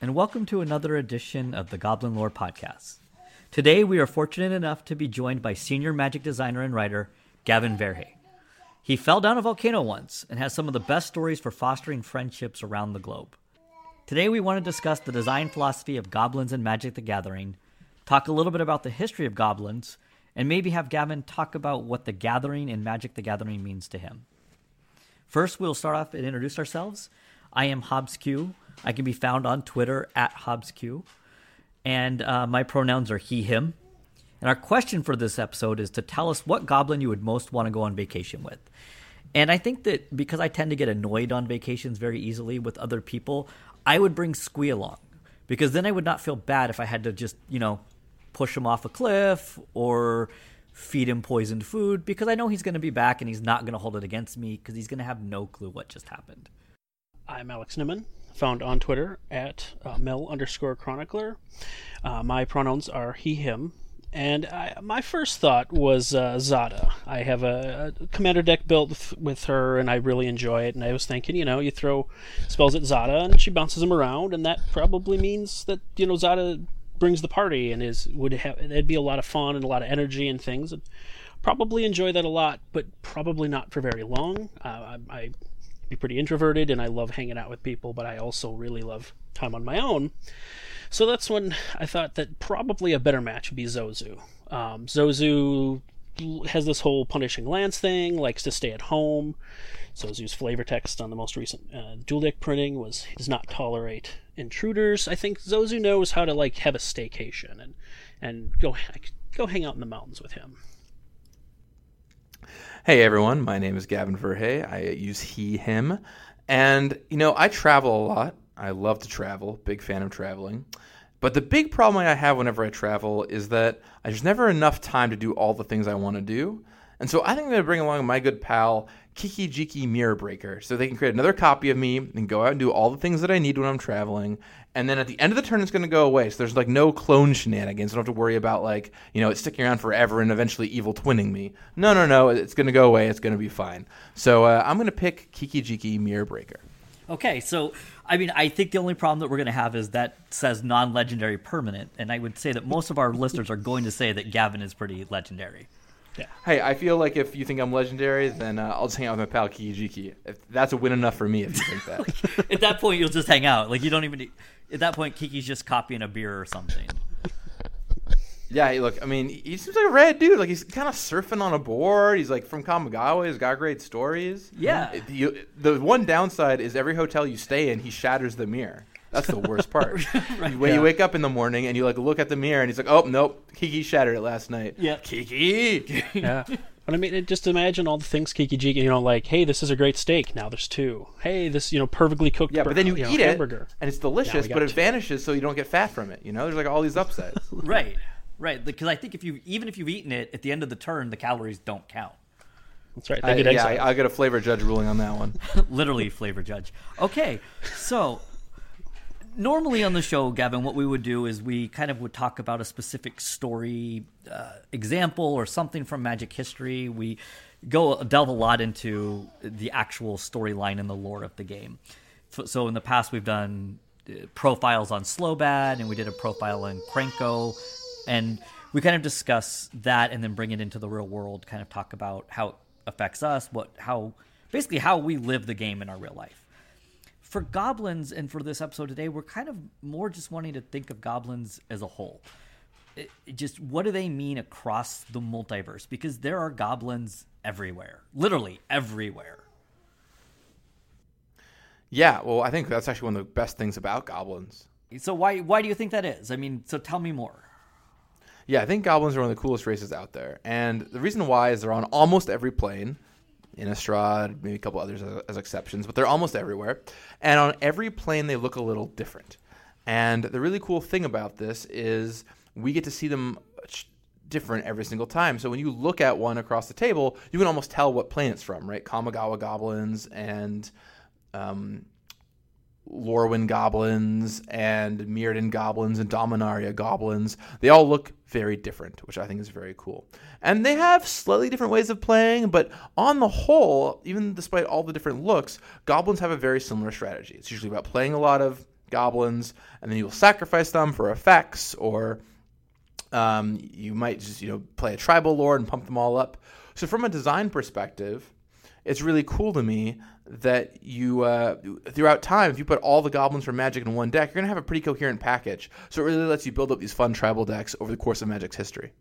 And welcome to another edition of the Goblin Lore Podcast. Today, we are fortunate enough to be joined by senior magic designer and writer Gavin Verhey. He fell down a volcano once and has some of the best stories for fostering friendships around the globe. Today, we want to discuss the design philosophy of goblins and Magic the Gathering, talk a little bit about the history of goblins, and maybe have Gavin talk about what the Gathering and Magic the Gathering means to him. First, we'll start off and introduce ourselves. I am HobbsQ. I can be found on Twitter at HobbsQ. And uh, my pronouns are he, him. And our question for this episode is to tell us what goblin you would most want to go on vacation with. And I think that because I tend to get annoyed on vacations very easily with other people, I would bring Squee along because then I would not feel bad if I had to just, you know, push him off a cliff or feed him poisoned food because I know he's going to be back and he's not going to hold it against me because he's going to have no clue what just happened. I'm Alex Nimmin, found on Twitter at uh, Mel underscore chronicler. Uh, my pronouns are he, him. And I, my first thought was uh, Zada. I have a, a, commander deck built with, with her, and I really enjoy it. And I was thinking, you know, you throw spells at Zada, and she bounces them around, and that probably means that you know Zada brings the party and is would have it'd be a lot of fun and a lot of energy and things. And probably enjoy that a lot, but probably not for very long. Uh, I, I be pretty introverted and I love hanging out with people, but I also really love time on my own. So that's when I thought that probably a better match would be Zozu. Um, Zozu has this whole punishing lands thing, likes to stay at home. Zozu's flavor text on the most recent uh, dual deck printing was does not tolerate intruders. I think Zozu knows how to like have a staycation and and go go hang out in the mountains with him. Hey everyone, my name is Gavin Verhey. I use he, him. And, you know, I travel a lot. I love to travel, big fan of traveling. But the big problem I have whenever I travel is that there's never enough time to do all the things I want to do. And so I think I'm going to bring along my good pal, Kiki Jiki Mirror Breaker, so they can create another copy of me and go out and do all the things that I need when I'm traveling. And then at the end of the turn, it's going to go away. So there's like no clone shenanigans. I don't have to worry about like, you know, it's sticking around forever and eventually evil twinning me. No, no, no. It's going to go away. It's going to be fine. So uh, I'm going to pick Kiki Jiki Mirror Breaker. Okay, so I mean, I think the only problem that we're going to have is that says non-legendary permanent, and I would say that most of our listeners are going to say that Gavin is pretty legendary. Yeah. Hey, I feel like if you think I'm legendary, then uh, I'll just hang out with my pal Kikijiki. If that's a win enough for me, if you think that. at that point, you'll just hang out. Like you don't even. At that point, Kiki's just copying a beer or something. Yeah, look, I mean, he seems like a rad dude. Like he's kind of surfing on a board. He's like from Kamigawa. He's got great stories. Yeah. The, the one downside is every hotel you stay in, he shatters the mirror. That's the worst part. right, when yeah. you wake up in the morning and you like look at the mirror and he's like, "Oh nope, Kiki shattered it last night." Yeah, Kiki. yeah. But I mean, just imagine all the things Kiki G, you know, like, hey, this is a great steak. Now there's two. Hey, this, you know, perfectly cooked. Yeah, but then you, you eat know, it, hamburger. and it's delicious, but it two. vanishes, so you don't get fat from it. You know, there's like all these upsides. right, right. Because I think if you, even if you've eaten it, at the end of the turn, the calories don't count. That's right. I, yeah, I, I get a flavor judge ruling on that one. Literally, flavor judge. Okay, so normally on the show, Gavin, what we would do is we kind of would talk about a specific story uh, example or something from Magic history. We go delve a lot into the actual storyline and the lore of the game. So in the past, we've done uh, profiles on Slobad, and we did a profile on Krenko, and we kind of discuss that and then bring it into the real world. Kind of talk about how it affects us, what how basically how we live the game in our real life for goblins and for this episode today, we're kind of more just wanting to think of goblins as a whole. It, it just what do they mean across the multiverse? Because there are goblins everywhere, literally everywhere. Yeah, well, I think that's actually one of the best things about goblins. So why why do you think that is? I mean, so tell me more. Yeah, I think goblins are one of the coolest races out there, and the reason why is they're on almost every plane. Innistrad, maybe a couple others as, as exceptions, but they're almost everywhere. And on every plane, they look a little different. And the really cool thing about this is we get to see them different every single time. So when you look at one across the table, you can almost tell what plane it's from, right? Kamigawa goblins and um, Lorwyn goblins and Mirrodin goblins and Dominaria goblins. They all look very different, which I think is very cool. And they have slightly different ways of playing, but on the whole, even despite all the different looks, goblins have a very similar strategy. It's usually about playing a lot of goblins, and then you'll sacrifice them for effects, or um, you might just you know play a tribal lord and pump them all up. So from a design perspective, it's really cool to me that you uh, throughout time, if you put all the goblins from Magic in one deck, you're gonna have a pretty coherent package. So it really lets you build up these fun tribal decks over the course of Magic's history.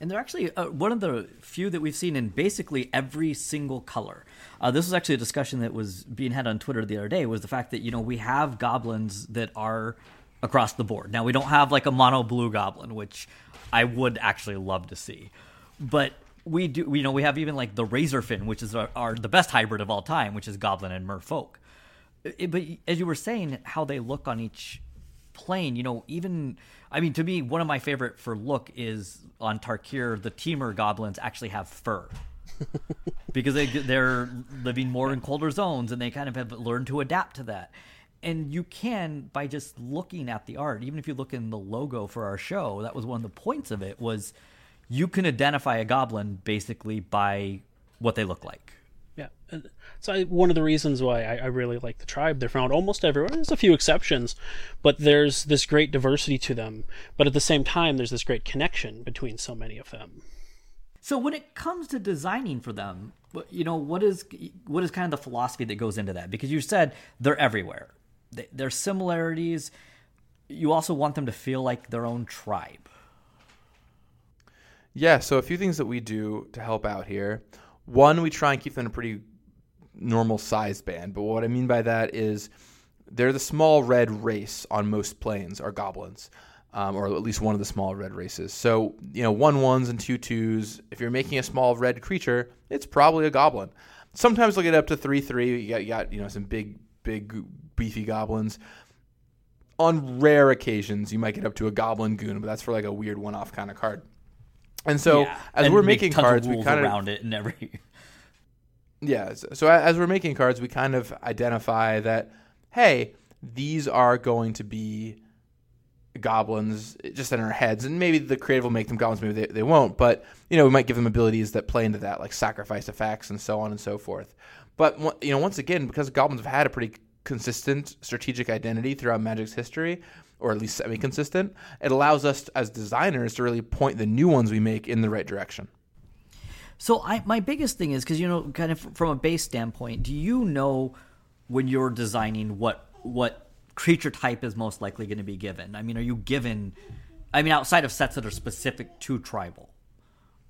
And they're actually uh, one of the few that we've seen in basically every single color. Uh, this was actually a discussion that was being had on Twitter the other day. Was the fact that you know we have goblins that are across the board. Now we don't have like a mono blue goblin, which I would actually love to see, but we do you know we have even like the razorfin which is our, our, the best hybrid of all time which is goblin and merfolk. It, but as you were saying how they look on each plane you know even i mean to me one of my favorite for look is on tarkir the Temur goblins actually have fur. Because they they're living more in colder zones and they kind of have learned to adapt to that. And you can by just looking at the art even if you look in the logo for our show that was one of the points of it was you can identify a goblin basically by what they look like. Yeah, so I, one of the reasons why I, I, really like the tribe. They're found almost everywhere. There's a few exceptions, but there's this great diversity to them. But at the same time, there's this great connection between so many of them. So when it comes to designing for them, you know what is what is kind of the philosophy that goes into that? Because you said they're everywhere. their similarities. You also want them to feel like their own tribe. Yeah, so a few things that we do to help out here. One, we try and keep them in a pretty normal size band, but what I mean by that is they're the small red race on most planes are goblins. Um, or at least one of the small red races. So, you know, one ones and two twos. If you're making a small red creature, it's probably a goblin. Sometimes they'll get up to three three. You got, you got you know some big big beefy goblins. On rare occasions, you might get up to a goblin goon, but that's for like a weird one off kind of card. And so yeah. as and we're making cards, we kind of around it and every. Yeah, so as we're making cards, we kind of identify that hey, these are going to be goblins just in our heads, and maybe the creative will make them goblins, maybe they, they won't. But you know, we might give them abilities that play into that, like sacrifice effects and so on and so forth. But you know, once again, because goblins have had a pretty consistent strategic identity throughout Magic's history, or at least semi consistent, it allows us as designers to really point the new ones we make in the right direction. So I my biggest thing is because you know, kind of from a base standpoint, do you know when you're designing what what creature type is most likely going to be given? I mean, are you given? I mean, outside of sets that are specific to tribal,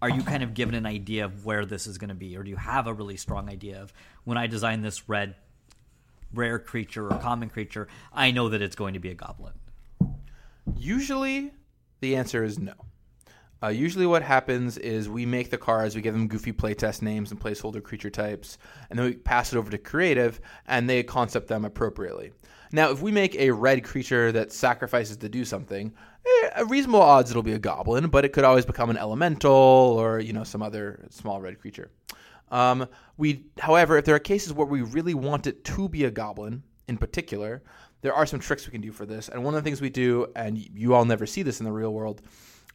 are you kind of given an idea of where this is going to be, or do you have a really strong idea of when I design this red rare creature or common creature, I know that it's going to be a goblin? Usually, the answer is no. Uh, usually, what happens is we make the cards, we give them goofy playtest names and placeholder creature types, and then we pass it over to creative, and they concept them appropriately. Now, if we make a red creature that sacrifices to do something, eh, a reasonable odds it'll be a goblin, but it could always become an elemental or you know some other small red creature. Um, we, however, if there are cases where we really want it to be a goblin in particular, there are some tricks we can do for this. And one of the things we do, and you all never see this in the real world,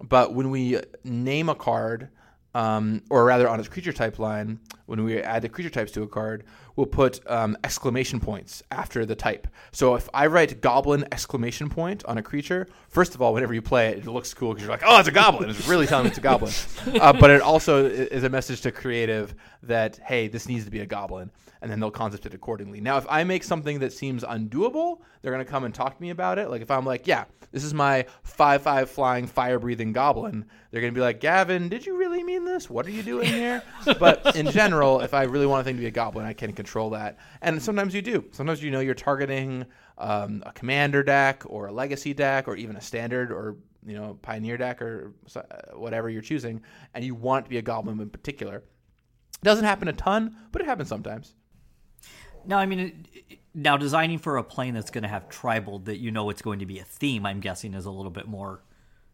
but when we name a card, um, or rather on its creature type line, when we add the creature types to a card, we'll put um, exclamation points after the type. So if I write goblin exclamation point on a creature, first of all, whenever you play it, it looks cool because you're like, oh, it's a goblin. It's really telling me it's a goblin. Uh, but it also is a message to creative that, hey, this needs to be a goblin and then they'll concept it accordingly. Now, if I make something that seems undoable, they're going to come and talk to me about it. Like if I'm like, yeah, this is my 5 5 flying, fire breathing goblin, they're going to be like, Gavin, did you really mean this? What are you doing here? but in general, if I really want a thing to be a goblin, I can control that. And sometimes you do. Sometimes you know you're targeting um, a commander deck or a legacy deck or even a standard or you know pioneer deck or uh, whatever you're choosing, and you want to be a goblin in particular. It doesn't happen a ton, but it happens sometimes. Now, I mean, now designing for a plane that's going to have tribal that you know it's going to be a theme, I'm guessing, is a little bit more.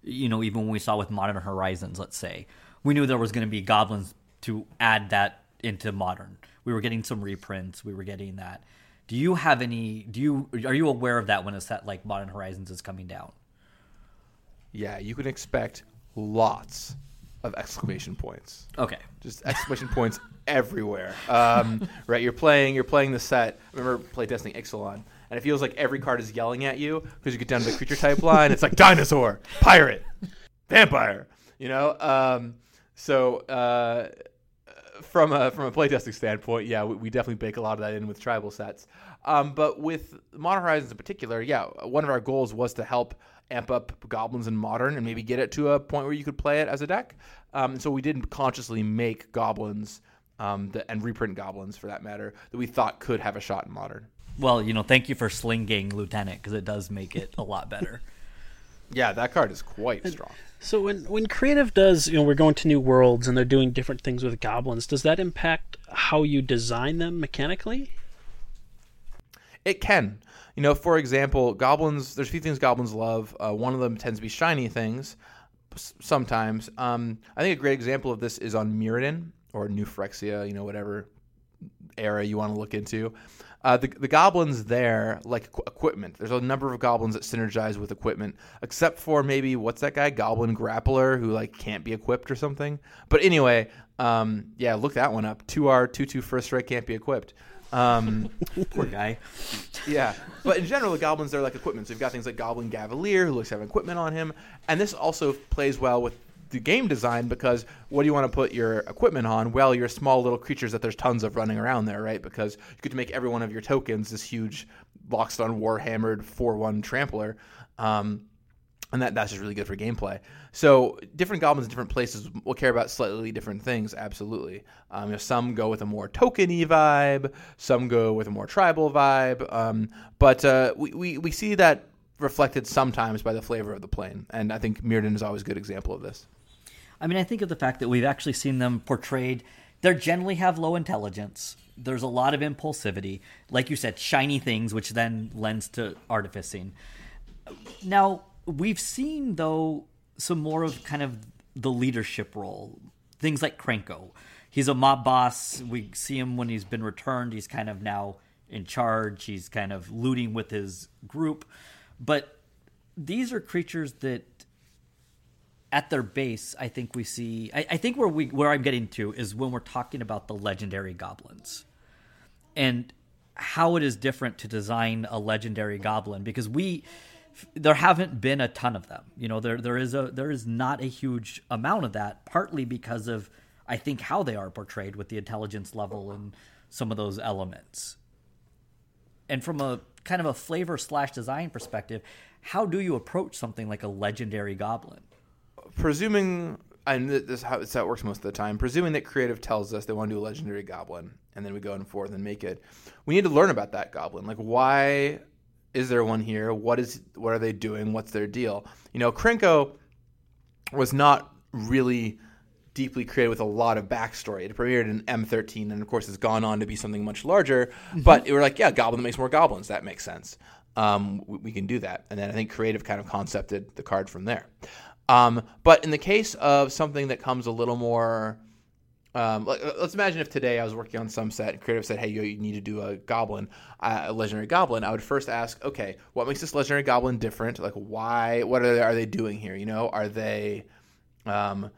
You know, even when we saw with Modern Horizons, let's say, we knew there was going to be goblins to add that into modern. We were getting some reprints. We were getting that. Do you have any? Do you are you aware of that when a set like Modern Horizons is coming down? Yeah, you can expect lots of exclamation points. Okay. Just exclamation points everywhere. Um, right, you're playing. You're playing the set. I remember playtesting Ixalan, and it feels like every card is yelling at you because you get down to the creature type line. It's like dinosaur, pirate, vampire. You know. Um, so uh, from a from a playtesting standpoint, yeah, we, we, definitely bake a lot of that in with tribal sets. Um, but with Modern Horizons in particular, yeah, one of our goals was to help amp up goblins in modern and maybe get it to a point where you could play it as a deck. Um, so we didn't consciously make goblins um, the, and reprint goblins for that matter that we thought could have a shot in modern. Well, you know, thank you for Sling-Gang Lieutenant because it does make it a lot better. yeah, that card is quite strong. So when when creative does, you know, we're going to new worlds and they're doing different things with goblins. Does that impact how you design them mechanically? It can. You know, for example, goblins. There's a few things goblins love. Uh, one of them tends to be shiny things. Sometimes, um, I think a great example of this is on Mirrodin or New Phyrexia. You know, whatever era you want to look into. Uh, the, the goblins there like equ- equipment. There's a number of goblins that synergize with equipment, except for maybe what's that guy, Goblin Grappler, who like can't be equipped or something. But anyway, um, yeah, look that one up. Two R two two first strike can't be equipped. Um, Poor guy. Yeah, but in general, the goblins they're like equipment. So you've got things like Goblin Gaveleer, who looks to have equipment on him, and this also plays well with the game design because what do you want to put your equipment on? Well, your small little creatures that there's tons of running around there, right? Because you get to make every one of your tokens this huge Loxodon Warhammered 4 1 trampler. Um, and that, that's just really good for gameplay. So different goblins in different places will care about slightly different things. Absolutely, um, you know, some go with a more tokeny vibe, some go with a more tribal vibe. Um, but uh, we, we we see that reflected sometimes by the flavor of the plane, and I think Mirrodin is always a good example of this. I mean, I think of the fact that we've actually seen them portrayed. They generally have low intelligence. There's a lot of impulsivity, like you said, shiny things, which then lends to artificing. Now we've seen though some more of kind of the leadership role. Things like Krenko. He's a mob boss. We see him when he's been returned. He's kind of now in charge. He's kind of looting with his group. But these are creatures that at their base, I think we see. I, I, think where we where I'm getting to is when we're talking about the legendary goblins, and how it is different to design a legendary goblin because we there haven't been a ton of them. You know, there there is a there is not a huge amount of that, partly because of I think how they are portrayed with the intelligence level and some of those elements. And from a kind of a flavor slash design perspective, how do you approach something like a legendary goblin? Presuming and this is how, how it works most of the time. Presuming that creative tells us they want to do a legendary goblin, and then we go and forth and make it. We need to learn about that goblin. Like, why is there one here? What is what are they doing? What's their deal? You know, Krenko was not really deeply created with a lot of backstory. It premiered in M13, and of course, it's gone on to be something much larger. Mm-hmm. But we were like, yeah, goblin that makes more goblins. That makes sense. Um, we, we, can do that. And then I think creative kind of concepted the card from there. Um, but in the case of something that comes a little more um, let's imagine if today I was working on some set and creative said, "Hey, you, you need to do a goblin, uh, a legendary goblin." I would first ask, "Okay, what makes this legendary goblin different? Like, why? What are they, are they doing here? You know, are they um,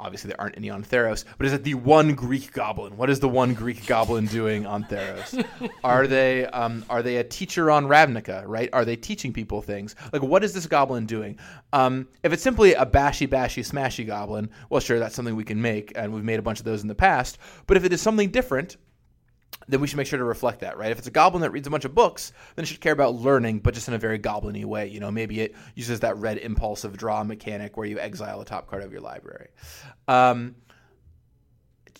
obviously there aren't any on Theros, but is it the one Greek goblin? What is the one Greek goblin doing on Theros? are they um, are they a teacher on Ravnica? Right? Are they teaching people things? Like what is this goblin doing? Um, if it's simply a bashy bashy smashy goblin, well, sure, that's something we can make, and we've made a bunch of those in the past. But if it is something different, then we should make sure to reflect that, right? If it's a goblin that reads a bunch of books, then it should care about learning, but just in a very goblin way. You know, maybe it uses that red impulsive draw mechanic where you exile a top card of your library. Um,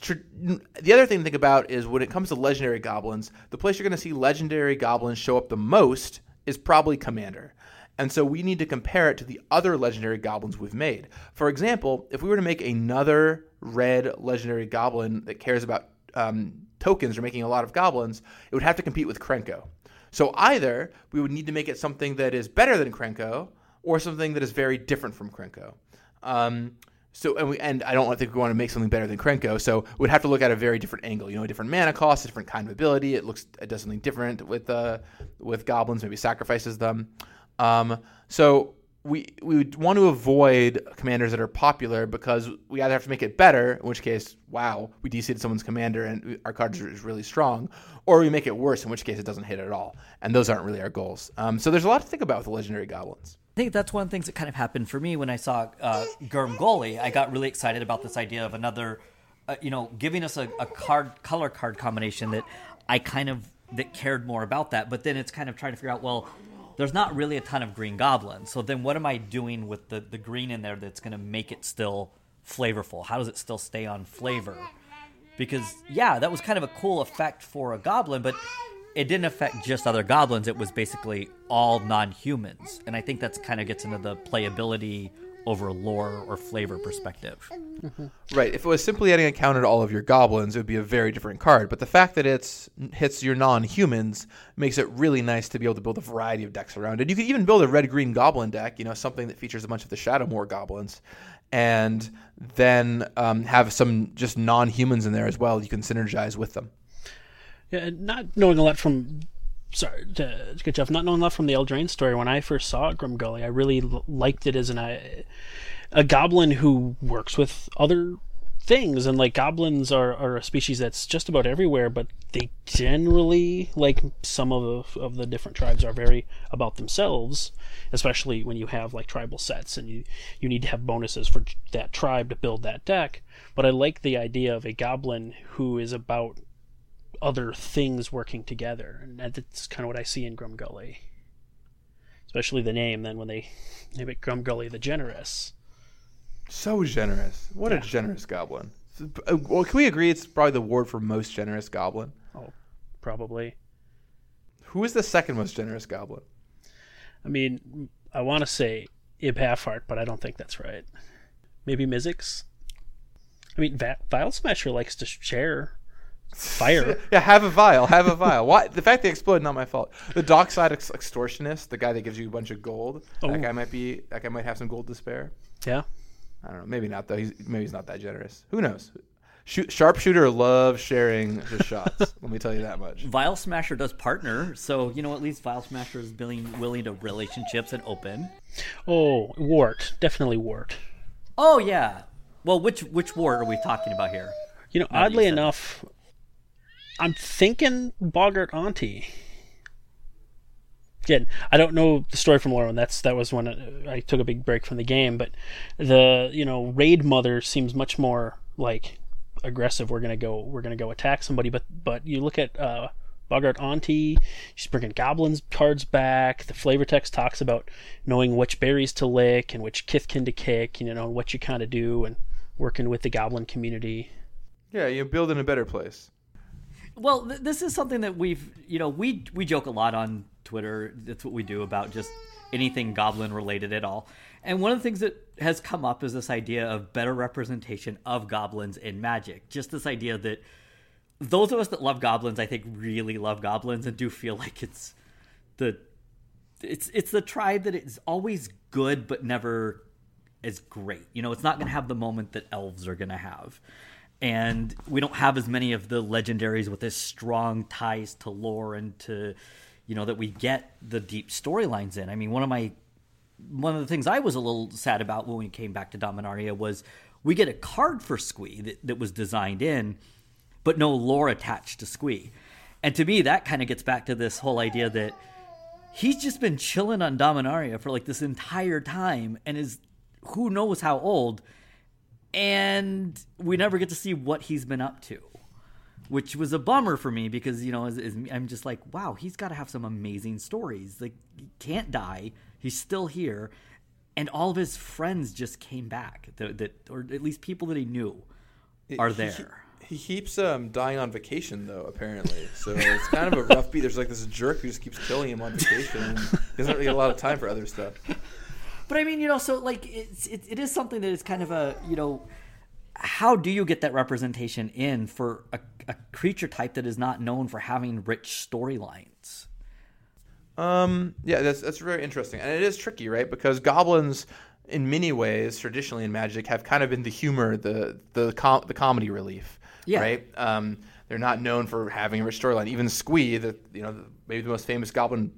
the other thing to think about is when it comes to legendary goblins, the place you're going to see legendary goblins show up the most is probably Commander. And so we need to compare it to the other legendary goblins we've made. For example, if we were to make another red legendary goblin that cares about um, tokens or making a lot of goblins, it would have to compete with Krenko. So either we would need to make it something that is better than Krenko, or something that is very different from Krenko. Um, so and we and I don't think we want to make something better than Krenko, so we'd have to look at a very different angle. You know, a different mana cost, a different kind of ability. It looks it does something different with uh with goblins. Maybe sacrifices them. Um, so we we would want to avoid commanders that are popular because we either have to make it better, in which case, wow, we DC'd someone's commander and our card is really strong, or we make it worse, in which case it doesn't hit at all, and those aren't really our goals. Um, so there's a lot to think about with the legendary goblins. I think that's one of the things that kind of happened for me when I saw uh, Grumgully. I got really excited about this idea of another, uh, you know, giving us a, a card color card combination that I kind of that cared more about that. But then it's kind of trying to figure out, well, there's not really a ton of green goblins. So then what am I doing with the, the green in there that's going to make it still flavorful? How does it still stay on flavor? Because, yeah, that was kind of a cool effect for a goblin, but it didn't affect just other goblins. It was basically all non humans. And I think that's kind of gets into the playability over lore or flavor perspective. Right. If it was simply adding a counter to all of your goblins, it would be a very different card. But the fact that it's hits your non-humans makes it really nice to be able to build a variety of decks around it. You could even build a red-green goblin deck, you know, something that features a bunch of the Shadowmoor goblins, and then um, have some just non-humans in there as well. You can synergize with them. Yeah, not knowing a lot from sorry to, to get you off, not knowing lot from the Eldraine story. When I first saw Grumgully, I really l- liked it as an a, a goblin who works with other things, and like goblins are, are a species that's just about everywhere, but they generally like some of the, of the different tribes are very about themselves, especially when you have like tribal sets and you you need to have bonuses for that tribe to build that deck. But I like the idea of a goblin who is about other things working together, and that's kind of what I see in Grumgully. Especially the name. Then when they name it Grumgully the Generous. So generous. What yeah. a generous goblin. Uh, well, can we agree it's probably the award for most generous goblin? Oh, probably. Who is the second most generous goblin? I mean, I want to say Ib Halfheart, but I don't think that's right. Maybe Mizzix? I mean, Va- Vial Smasher likes to share fire. yeah, have a vial. Have a vial. Why? The fact they explode, not my fault. The Dockside ex- extortionist, the guy that gives you a bunch of gold. Oh. That guy might be. That guy might have some gold to spare. Yeah. I don't know. Maybe not though. He's maybe he's not that generous. Who knows? Shoot, sharpshooter loves sharing his shots. let me tell you that much. Vial Smasher does partner, so you know at least Vial Smasher is willing willing to relationships and open. Oh, Wort, definitely Wort. Oh yeah. Well, which which Wort are we talking about here? You know, oddly you enough, I'm thinking Boggart Auntie. Again, I don't know the story from Lorwyn. That's that was when I took a big break from the game. But the you know raid mother seems much more like aggressive. We're gonna go. We're gonna go attack somebody. But but you look at uh, Boggart Auntie. She's bringing goblins cards back. The flavor text talks about knowing which berries to lick and which kithkin to kick. You know what you kind of do and working with the goblin community. Yeah, you build in a better place. Well, th- this is something that we've, you know, we we joke a lot on Twitter. That's what we do about just anything goblin related at all. And one of the things that has come up is this idea of better representation of goblins in Magic. Just this idea that those of us that love goblins, I think, really love goblins and do feel like it's the it's it's the tribe that is always good but never as great. You know, it's not going to have the moment that elves are going to have and we don't have as many of the legendaries with as strong ties to lore and to you know that we get the deep storylines in. I mean, one of my one of the things I was a little sad about when we came back to Dominaria was we get a card for Squee that, that was designed in, but no lore attached to Squee. And to me, that kind of gets back to this whole idea that he's just been chilling on Dominaria for like this entire time and is who knows how old and we never get to see what he's been up to which was a bummer for me because you know as, as i'm just like wow he's got to have some amazing stories. Like he can't die. He's still here. And all of his friends just came back that, that or at least people that he knew are there. he, he keeps um, dying on vacation though apparently. So it's kind of a rough beat. There's like this jerk who just keeps killing him on vacation. And doesn't really get a lot of time for other stuff but I mean, you know, so like it's it, it is something that is kind of a you know, how do you get that representation in for a, a creature type that is not known for having rich storylines? Um, yeah, that's that's very interesting, and it is tricky, right? Because goblins, in many ways, traditionally in Magic, have kind of been the humor, the the com- the comedy relief. Yeah. Right. Um, they're not known for having a rich storyline. Even Squee, the you know the, maybe the most famous goblin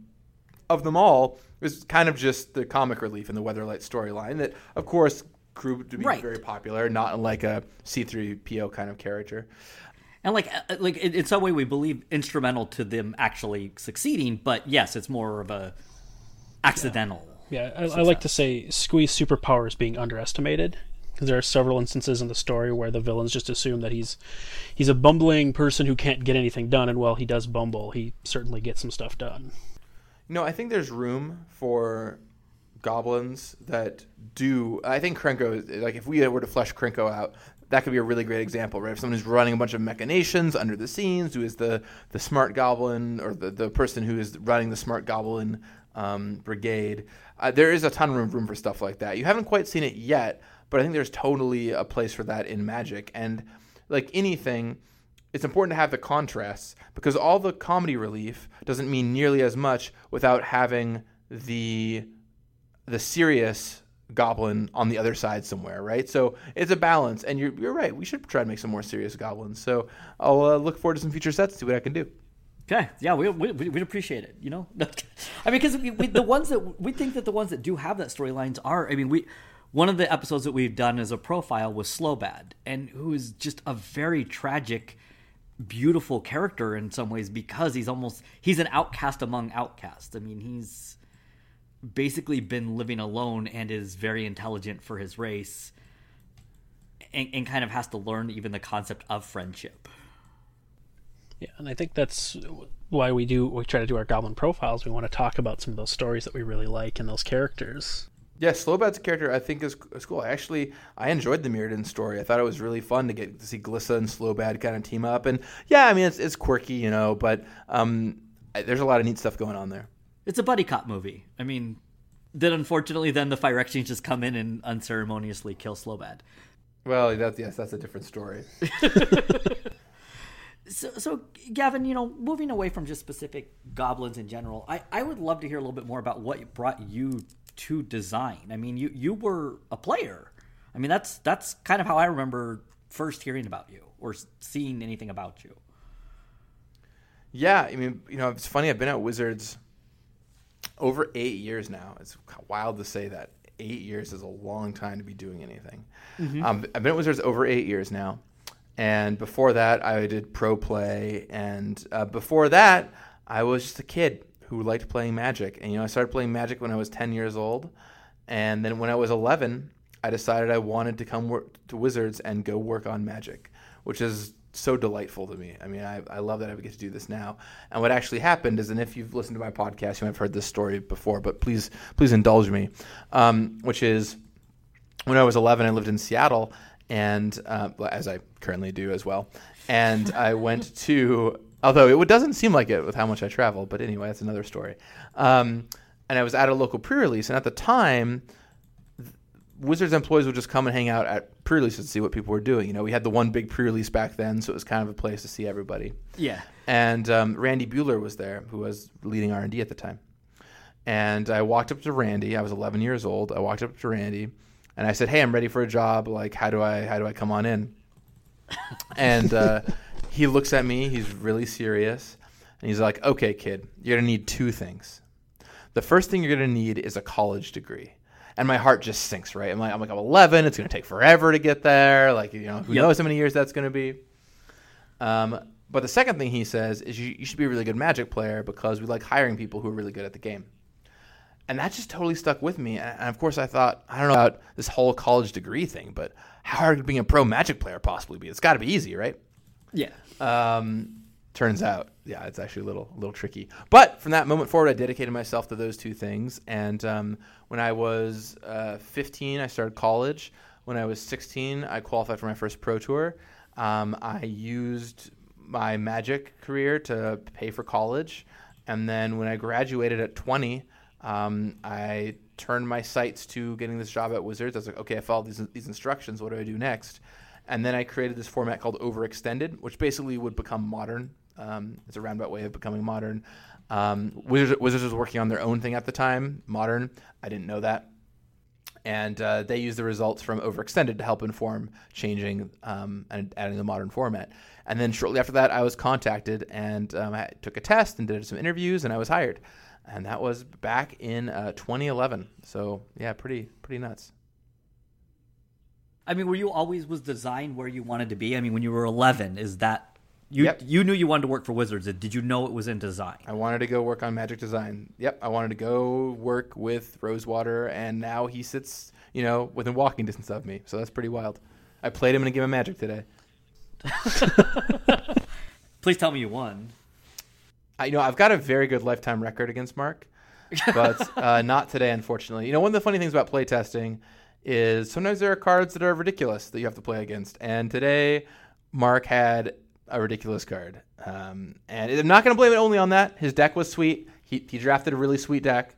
of them all, is kind of just the comic relief in the Weatherlight storyline. That of course grew to be Right. very popular, not like a C3PO kind of character. And like, uh, like in, in some way, we believe instrumental to them actually succeeding. But yes, it's more of a accidental. Yeah, I, I like to say Squee's superpowers being underestimated because there are several instances in the story where the villains just assume that he's he's a bumbling person who can't get anything done, and while he does bumble, he certainly gets some stuff done. No, I think there's room for goblins that do. I think Krenko, like if we were to flesh Krenko out, that could be a really great example, right? If someone who's running a bunch of machinations under the scenes, who is the the smart goblin or the, the person who is running the smart goblin um, brigade, uh, there is a ton of room for stuff like that. You haven't quite seen it yet, but I think there's totally a place for that in Magic. And like anything, it's important to have the contrasts because all the comedy relief doesn't mean nearly as much without having the the serious goblin on the other side somewhere, right? So it's a balance, and you're you're right. We should try to make some more serious goblins. So I'll uh, look forward to some future sets, see what I can do. Okay, yeah, we we we'd appreciate it. You know, I mean, because we, we, the ones that we think that the ones that do have that storylines are. I mean, we one of the episodes that we've done as a profile was Slobad, and who is just a very tragic, beautiful character in some ways because he's almost he's an outcast among outcasts. I mean, he's basically been living alone and is very intelligent for his race, and, and kind of has to learn even the concept of friendship. Yeah, and I think that's why we do we try to do our goblin profiles. We want to talk about some of those stories that we really like and those characters. Yeah, Slobad's character I think is, is cool. I actually I enjoyed the Mirrodin story. I thought it was really fun to get to see Glissa and Slobad kind of team up. And yeah, I mean it's it's quirky, you know, but um, I- there's a lot of neat stuff going on there. It's a buddy cop movie. I mean, then unfortunately, then the Phyrexians just come in and unceremoniously kill Slowbad. Well, that's yes, that's a different story. So, so Gavin, you know, moving away from just specific goblins in general, I, I would love to hear a little bit more about what brought you to design. I mean, you you were a player. I mean, that's that's kind of how I remember first hearing about you or seeing anything about you. Yeah, I mean, you know, it's funny. I've been at Wizards over eight years now. It's wild to say that eight years is a long time to be doing anything. Um, I've been at Wizards over eight years now, and before that, I did pro play, and uh, before that, I was just a kid who liked playing Magic. And you know, I started playing Magic when I was ten years old, and then when I was eleven, I decided I wanted to come work to Wizards and go work on Magic, which is so delightful to me. I mean, I, I love that I get to do this now. And what actually happened is, and if you've listened to my podcast, you might have heard this story before, but please please indulge me. Um, which is when I was 11, I lived in Seattle, and uh, as I currently do as well. And I went to, although it doesn't seem like it with how much I travel, but anyway, that's another story. Um, and I was at a local pre-release, and at the time, Wizards employees would just come and hang out at pre-releases to see what people were doing. You know, we had the one big pre-release back then, so it was kind of a place to see everybody. Yeah. And um, Randy Buehler was there, who was leading R and D at the time. And I walked up to Randy. I was 11 years old. I walked up to Randy, and I said, "Hey, I'm ready for a job. Like, how do I how do I come on in?" and uh, he looks at me. He's really serious, and he's like, "Okay, kid, you're gonna need two things. The first thing you're gonna need is a college degree." And my heart just sinks. Right? I'm like, I'm like, I'm 11. It's gonna take forever to get there. Like, you know, who Yep. knows how many years that's gonna be. Um, but the second thing he says is you, you should be a really good Magic player because we like hiring people who are really good at the game. And that just totally stuck with me. And and of course, I thought, I don't know about this whole college degree thing, but how hard could being a pro Magic player possibly be? It's got to be easy, right? Yeah. Um, turns out, yeah, it's actually a little, a little tricky. But from that moment forward, I dedicated myself to those two things. And um, when I was uh, 15, I started college. When I was 16, I qualified for my first pro tour. Um, I used my Magic career to pay for college. And then when I graduated at 20, um, I turned my sights to getting this job at Wizards. I was like, okay, I followed these, these instructions. What do I do next? And then I created this format called Overextended, which basically would become modern. Um, it's a roundabout way of becoming modern. Um, Wizards, Wizards was working on their own thing at the time, modern. I didn't know that. and uh, they used the results from Overextended to help inform changing um, and adding the modern format. And then shortly after that, I was contacted and um, I took a test and did some interviews, and I was hired. And that was back in uh, 2011. So yeah, pretty pretty nuts. I mean, were you always was design where you wanted to be? I mean, when you were 11, is that you Yep. you knew you wanted to work for Wizards? Did you know it was in design? I wanted to go work on Magic Design. Yep, I wanted to go work with Rosewater, and now he sits, you know, within walking distance of me. So that's pretty wild. I played him in a game of Magic today. Please tell me you won. I, you know, I've got a very good lifetime record against Mark, but uh, not today, unfortunately. You know, one of the funny things about playtesting is sometimes there are cards that are ridiculous that you have to play against. And today, Mark had a ridiculous card. Um, and I'm not going to blame it only on that. His deck was sweet. He, he drafted a really sweet deck.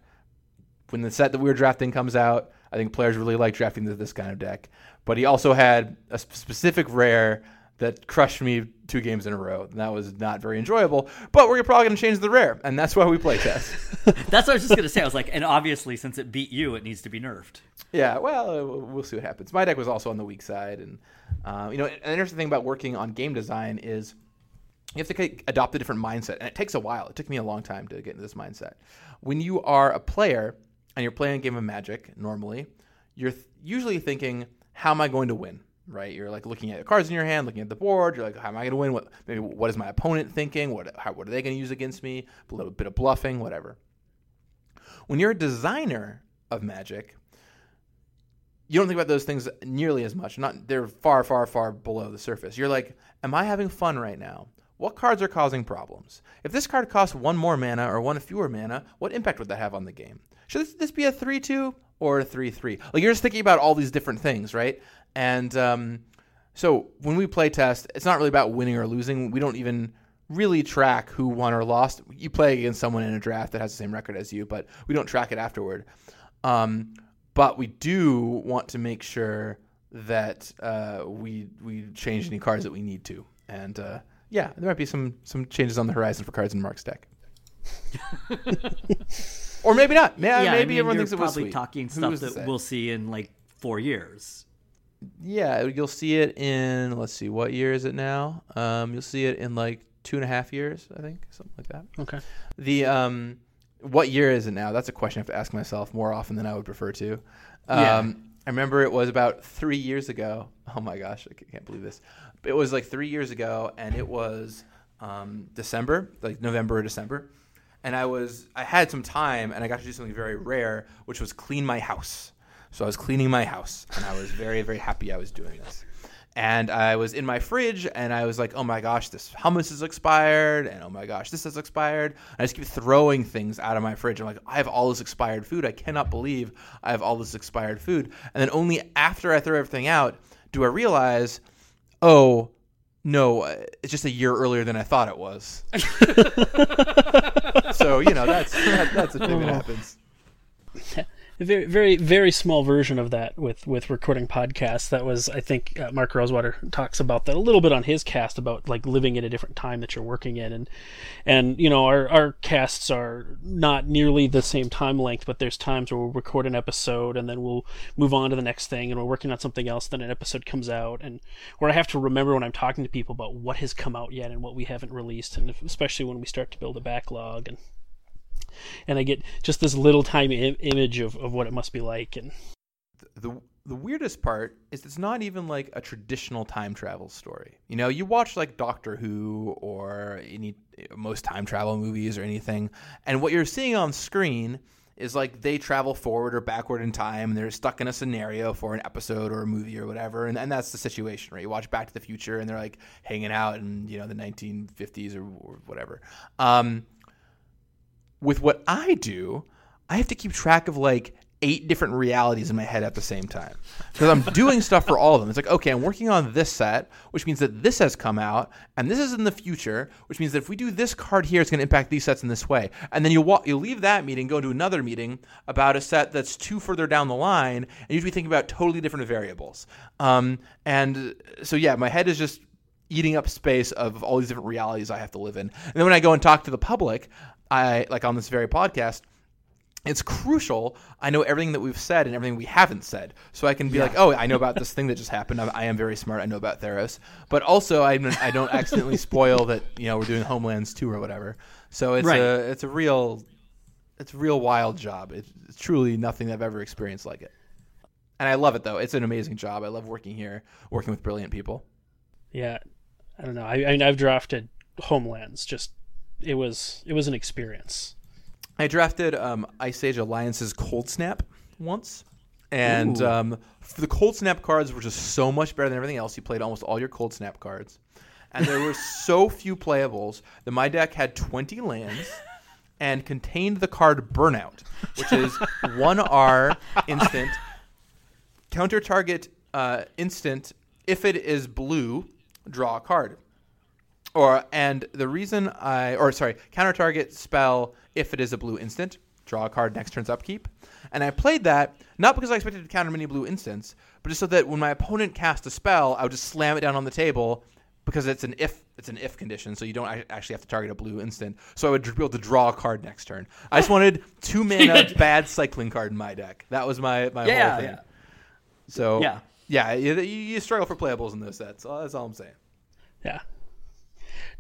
When the set that we were drafting comes out, I think players really like drafting this kind of deck. But he also had a specific rare that crushed me two games in a row. And that was not very enjoyable. But we're probably going to change the rare, and that's why we play test. That's what I was just gonna say. I was like, and obviously, since it beat you, it needs to be nerfed. yeah, well, uh, we'll see what happens. My deck was also on the weak side, and uh, you know, an interesting thing about working on game design is you have to adopt a different mindset, and it takes a while. It took me a long time to get into this mindset. When you are a player and you're playing a game of Magic, normally, you're th- usually thinking, "How am I going to win?" Right? You're like looking at the cards in your hand, looking at the board. You're like, "How am I going to win? What maybe what is my opponent thinking? What how, what are they going to use against me? A little bit of bluffing, whatever." When you're a designer of Magic, you don't think about those things nearly as much. Not they're far, far, far below the surface. You're like, am I having fun right now? What cards are causing problems? If this card costs one more mana or one fewer mana, what impact would that have on the game? Should this, this be a three-two or a three-three? Like you're just thinking about all these different things, right? And um, so when we play test, it's not really about winning or losing. We don't even really track who won or lost. You play against someone in a draft that has the same record as you, but we don't track it afterward. Um, but we do want to make sure that uh, we we change any cards that we need to. And uh, yeah, there might be some some changes on the horizon for cards in Mark's deck. or maybe not. May- yeah, I maybe mean, everyone thinks it was probably sweet. talking Who stuff that say? we'll see in like four years. Yeah, you'll see it in let's see, what year is it now? Um, you'll see it in like two and a half years, I think, something like that. Okay. The um, what year is it now? That's a question I have to ask myself more often than I would prefer to. Um, Yeah. I remember it was about three years ago. Oh my gosh, I can't believe this. It was like three years ago, and it was um, December, like November or December. And I was, I had some time, and I got to do something very rare, which was clean my house. So I was cleaning my house, and I was very, very happy I was doing this. And I was in my fridge, and I was like, "Oh my gosh, this hummus is expired," and "Oh my gosh, this has expired." And I just keep throwing things out of my fridge. I'm like, "I have all this expired food. I cannot believe I have all this expired food." And then only after I throw everything out do I realize, "Oh, no, it's just a year earlier than I thought it was." so you know that's that, that's a thing that oh. happens. Very, very, very small version of that with with recording podcasts. That was, I think, uh, Mark Rosewater talks about that a little bit on his cast about like living in a different time that you're working in, and and you know our our casts are not nearly the same time length, but there's times where we'll record an episode and then we'll move on to the next thing, and we're working on something else. Then an episode comes out, and where I have to remember when I'm talking to people about what has come out yet and what we haven't released, and if, especially when we start to build a backlog and and I get just this little tiny Im- image of, of what it must be like. And the the weirdest part is it's not even like a traditional time travel story. You know, you watch like Doctor Who or any most time travel movies or anything, and what you're seeing on screen is like they travel forward or backward in time and they're stuck in a scenario for an episode or a movie or whatever and, and that's the situation right you watch back to the future and they're like hanging out in you know the 1950s or, or whatever um, with what I do, I have to keep track of like eight different realities in my head at the same time because I'm doing stuff for all of them. It's like, okay, I'm working on this set, which means that this has come out, and this is in the future, which means that if we do this card here, it's going to impact these sets in this way. And then you walk, you leave that meeting, go to another meeting about a set that's two further down the line, and you should be thinking about totally different variables. Um, and so, yeah, my head is just eating up space of all these different realities I have to live in. And then when I go and talk to the public, I like on this very podcast, it's crucial I know everything that we've said and everything we haven't said. So I can be like, oh, I know about this thing that just happened. I, I am very smart. I know about Theros. But also, I, I don't accidentally spoil that, you know, we're doing Homelands 2 or whatever. So it's, Right. a, it's a real it's a real wild job. It's truly nothing I've ever experienced like it. And I love it, though. It's an amazing job. I love working here, working with brilliant people. Yeah, I don't know. I, I mean, I've drafted Homelands. Just it was it was an experience. I drafted um, Ice Age Alliance's Cold Snap once, and um, the Cold Snap cards were just so much better than everything else. You played almost all your Cold Snap cards, and there were so few playables that my deck had 20 lands and contained the card Burnout, which is one R instant counter target uh, instant. If it is blue, draw a card. Or and the reason I or sorry, counter target spell if it is a blue instant, draw a card next turn's upkeep. And I played that not because I expected to counter many blue instants, but just so that when my opponent cast a spell, I would just slam it down on the table because it's an if it's an if condition, so you don't actually have to target a blue instant. So I would be able to draw a card next turn. I just wanted two mana bad cycling card in my deck. That was my my Yeah, whole thing. yeah. So Yeah. yeah, you, you struggle for playables in those sets. That's all I'm saying. Yeah.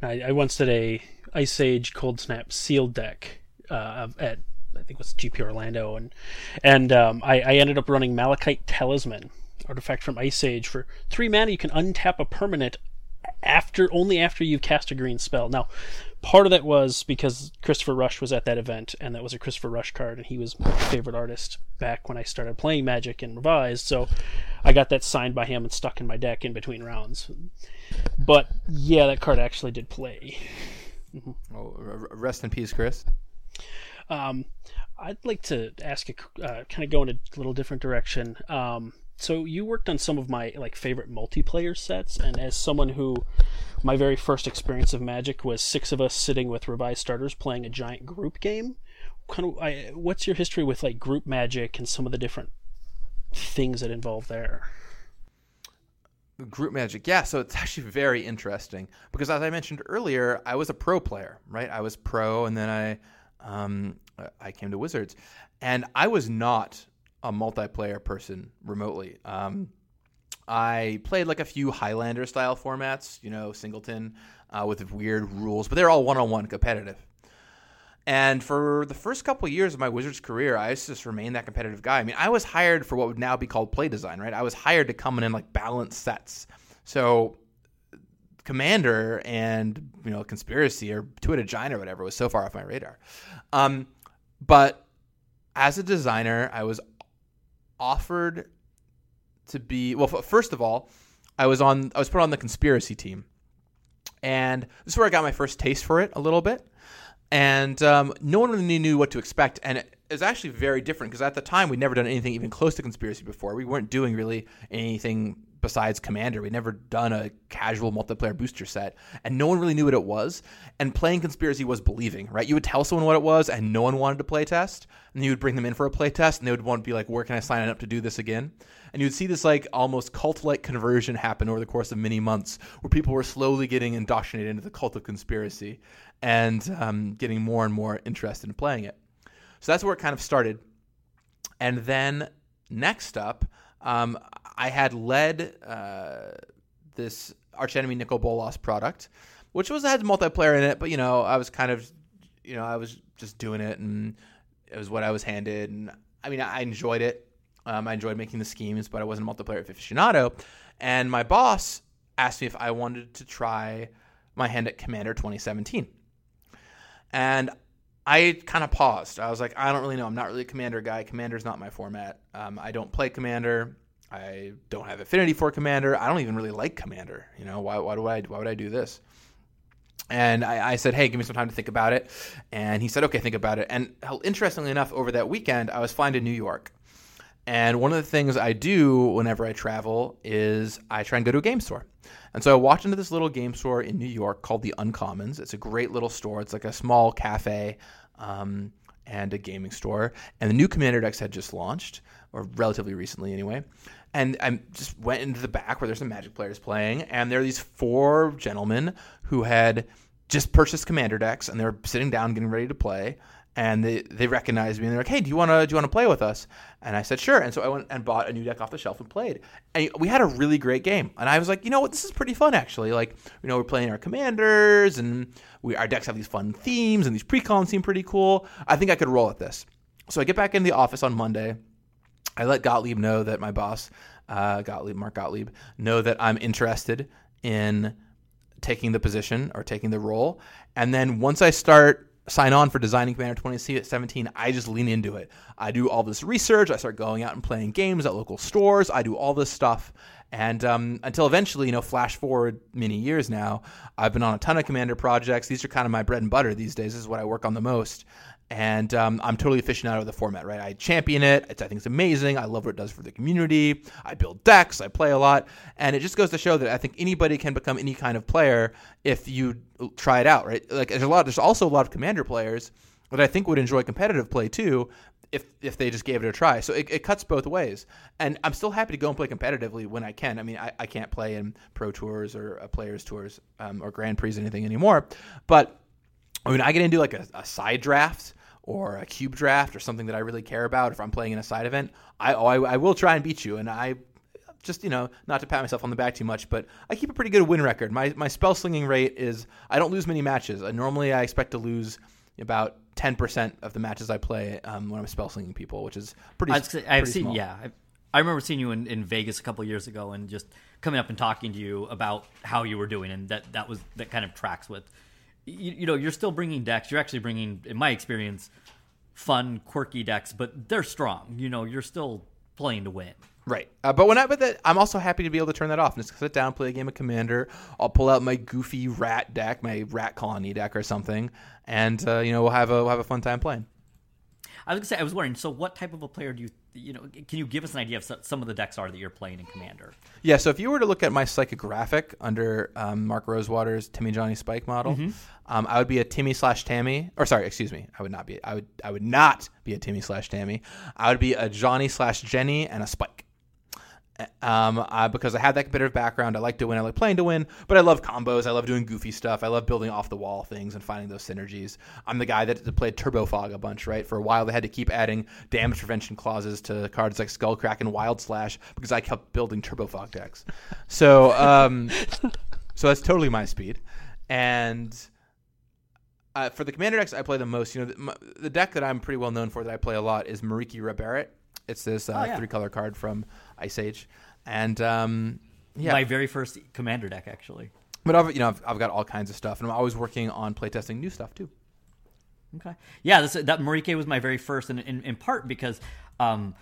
I, I once did a Ice Age Cold Snap sealed deck uh, at I think it was GP Orlando, and and um, I, I ended up running Malachite Talisman, artifact from Ice Age for three mana. You can untap a permanent after only after you've cast a green spell. Now, part of that was because Christopher Rush was at that event, and that was a Christopher Rush card, and he was my favorite artist back when I started playing Magic and Revised. So I got that signed by him and stuck in my deck in between rounds. But yeah, that card actually did play. Oh, rest in peace, Chris. Um, I'd like to ask a uh, kind of go in a little different direction. Um, so you worked on some of my like favorite multiplayer sets, and as someone who my very first experience of Magic was six of us sitting with revised starters playing a giant group game. Kind of, I, what's your history with like group Magic and some of the different things that involve there? Group Magic, yeah. So it's actually very interesting because, as I mentioned earlier, I was a pro player, right? I was pro, and then I, um, I came to Wizards, and I was not a multiplayer person remotely. Um, I played like a few Highlander style formats, you know, singleton uh, with weird rules, but they're all one on one competitive. And for the first couple of years of my Wizards career, I just remained that competitive guy. I mean, I was hired for what would now be called play design, right? I was hired to come in and like balance sets. So Commander and you know Conspiracy or Two-Headed Giant or whatever was so far off my radar. Um, but as a designer, I was offered to be well. First of all, I was on I was put on the Conspiracy team, and this is where I got my first taste for it a little bit and um, no one really knew what to expect. And it was actually very different because at the time we'd never done anything even close to conspiracy before. We weren't doing really anything besides Commander. We'd never done a casual multiplayer booster set, and no one really knew what it was. And playing conspiracy was believing, right? You would tell someone what it was, and no one wanted to play test, and you would bring them in for a play test, and they would want to be like, "Where can I sign up to do this again?" And you would see this like almost cult-like conversion happen over the course of many months, where people were slowly getting indoctrinated into the cult of conspiracy and um, getting more and more interested in playing it. So that's where it kind of started. And then next up, um, I had led uh, this Archenemy Nicol Bolas product, which was had multiplayer in it, but you know I was kind of, you know, I was just doing it, and it was what I was handed, and I mean I enjoyed it. Um, I enjoyed making the schemes, but I wasn't a multiplayer aficionado. And my boss asked me if I wanted to try my hand at Commander 2017. And I kind of paused. I was like, I don't really know. I'm not really a Commander guy. Commander's not my format. Um, I don't play Commander. I don't have affinity for Commander. I don't even really like Commander. You know, why, why do I why would I do this? And I, I said, hey, give me some time to think about it. And he said, okay, think about it. And interestingly enough, over that weekend, I was flying to New York. And one of the things I do whenever I travel is I try and go to a game store. And so I walked into this little game store in New York called the Uncommons. It's a great little store. It's like a small cafe um, and a gaming store. And the new Commander decks had just launched, or relatively recently anyway. And I just went into the back where there's some Magic players playing, and there are these four gentlemen who had just purchased Commander decks, and they were sitting down getting ready to play. and they they recognized me and they're like, "Hey, do you want to do you want to play with us?" And I said, "Sure." And so I went and bought a new deck off the shelf and played. And we had a really great game. And I was like, "You know what? This is pretty fun actually. Like, you know, we're playing our commanders and we our decks have these fun themes and these precons seem pretty cool. I think I could roll at this." So I get back in the office on Monday. I let Gottlieb know that my boss, uh, Gottlieb, Mark Gottlieb, know that I'm interested in taking the position or taking the role. And then once I start sign on for designing Commander 2017, I just lean into it. I do all this research. I start going out and playing games at local stores. I do all this stuff. And um, until eventually, you know, flash forward many years now, I've been on a ton of Commander projects. These are kind of my bread and butter these days. This is what I work on the most and um, I'm totally fishing out of the format. Right, I champion it. It's, I think it's amazing. I love what it does for the community. I build decks. I play a lot, and it just goes to show that I think anybody can become any kind of player if you try it out. Right, like there's a lot. There's also a lot of commander players that I think would enjoy competitive play too. If, if they just gave it a try. So it, it cuts both ways. And I'm still happy to go and play competitively when I can. I mean, I, I can't play in pro tours or uh, players tours um, or Grand Prix or anything anymore. But I mean, I get into like a, a, side draft or a cube draft or something that I really care about. If I'm playing in a side event, I, oh, I, I will try and beat you. And I just you know not to pat myself on the back too much, but I keep a pretty good win record. My my spell slinging rate is I don't lose many matches. Normally I expect to lose about ten percent of the matches I play um, when I'm spell slinging people, which is pretty. I've, pretty I've seen small. yeah. I've, I remember seeing you in, in Vegas a couple years ago and just coming up and talking to you about how you were doing, and that that was that kind of tracks with you, you know, you're still bringing decks. You're actually bringing, in my experience, fun, quirky decks, but they're strong. You know, you're still playing to win. Right, uh, but when I but that, I'm also happy to be able to turn that off and just sit down, play a game of Commander. I'll pull out my goofy rat deck, my rat colony deck or something, and uh, you know we'll have a we'll have a fun time playing. I was gonna say, I was wondering. So, what type of a player do you, you know, can you give us an idea of some of the decks are that you're playing in Commander? Yeah. So, if you were to look at my psychographic under um, Mark Rosewater's Timmy Johnny Spike model, mm-hmm. um, I would be a Timmy slash Tammy, or sorry, excuse me, I would not be. I would I would not be a Timmy slash Tammy. I would be a Johnny slash Jenny and a Spike um, uh, because I have that competitive background. I like to win. I like playing to win, but I love combos. I love doing goofy stuff. I love building off the wall things and finding those synergies. I'm the guy that played Turbo Fog a bunch, right? For a while, they had to keep adding damage prevention clauses to cards like Skullcrack and Wild Slash because I kept building Turbo Fog decks. So, um, so that's totally my speed. And uh, for the commander decks I play the most, you know, the, the, deck that I'm pretty well known for that I play a lot is Merieke Ri Berit. It's this uh, oh, yeah. three color card from Ice Age, and um, yeah, my very first commander deck actually. But I've you know I've, I've got all kinds of stuff, and I'm always working on playtesting new stuff too. Okay, yeah, this, that Merieke was my very first, and in, in part because um,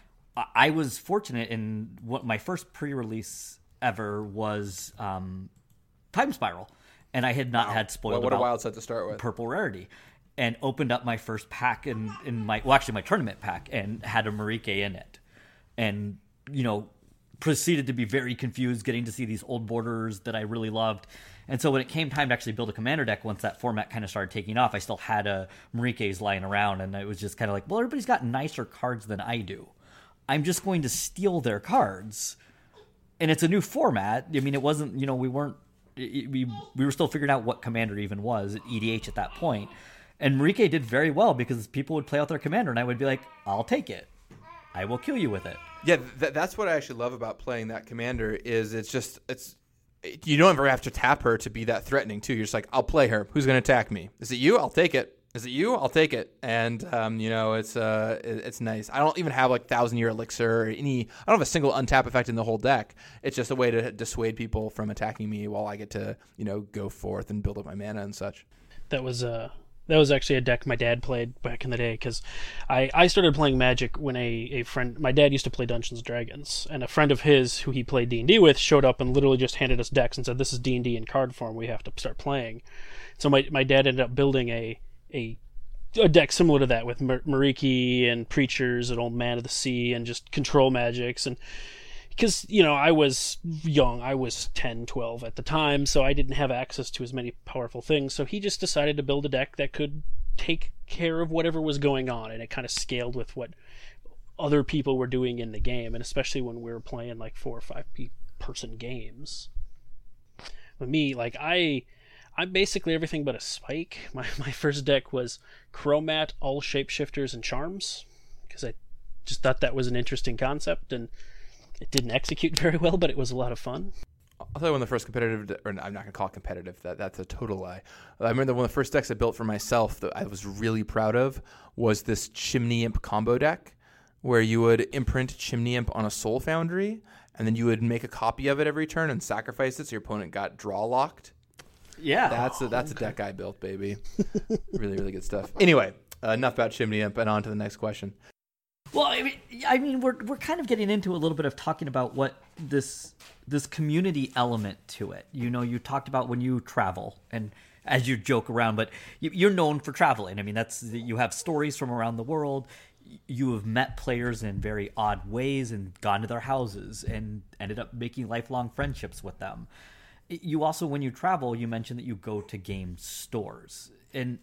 I was fortunate in what my first pre-release ever was um, Time Spiral, and I had not wow. had spoiled. Well, what a wild set to start with. Purple rarity, and opened up my first pack in in my well actually my tournament pack and had a Merieke in it, and you know proceeded to be very confused getting to see these old borders that I really loved. And so when it came time to actually build a commander deck, once that format kind of started taking off, I still had a Merieke's lying around, and it was just kind of like, well, everybody's got nicer cards than I do. I'm just going to steal their cards, and it's a new format. I mean, it wasn't, you know, we weren't, we we were still figuring out what commander even was at EDH at that point. And Merieke did very well because people would play out their commander, and I would be like, I'll take it. I will kill you with it. Yeah, th- that's what I actually love about playing that commander is it's just it's you don't ever have to tap her to be that threatening too. You're just like, I'll play her. Who's going to attack me? Is it you? I'll take it. Is it you? I'll take it. And um, you know, it's uh, it's nice. I don't even have like thousand year elixir or any. I don't have a single untap effect in the whole deck. It's just a way to dissuade people from attacking me while I get to you know go forth and build up my mana and such. That was uh that was actually a deck my dad played back in the day because I, I started playing Magic when a, a friend my dad used to play Dungeons and Dragons and a friend of his who he played D and D with showed up and literally just handed us decks and said this is D and D in card form we have to start playing. So my my dad ended up building a a a deck similar to that with Merieke and Preachers and Old Man of the Sea and just control magics and because you know I was young, I was 10, 12 at the time, so I didn't have access to as many powerful things. So he just decided to build a deck that could take care of whatever was going on, and it kind of scaled with what other people were doing in the game, and especially when we were playing like four or five person games. With me, like I, I'm basically everything but a spike. My my first deck was Chromat, all shapeshifters and charms, because I just thought that was an interesting concept, and it didn't execute very well, but it was a lot of fun. I'll tell you one of the first competitive, or I'm not gonna call it competitive. That that's a total lie. I remember one of the first decks I built for myself that I was really proud of was this Chimney Imp combo deck, where you would imprint Chimney Imp on a Soul Foundry, and then you would make a copy of it every turn and sacrifice it so your opponent got draw locked. Yeah, That's a, that's a deck I built, baby. really, really good stuff. Anyway, uh, enough about Chimney Imp, and on to the next question. Well, I mean, I mean, we're we're kind of getting into a little bit of talking about what this this community element to it. You know, you talked about when you travel, and as you joke around, but you, you're known for traveling. I mean, that's you have stories from around the world. You have met players in very odd ways and gone to their houses and ended up making lifelong friendships with them. You also, when you travel, you mentioned that you go to game stores, and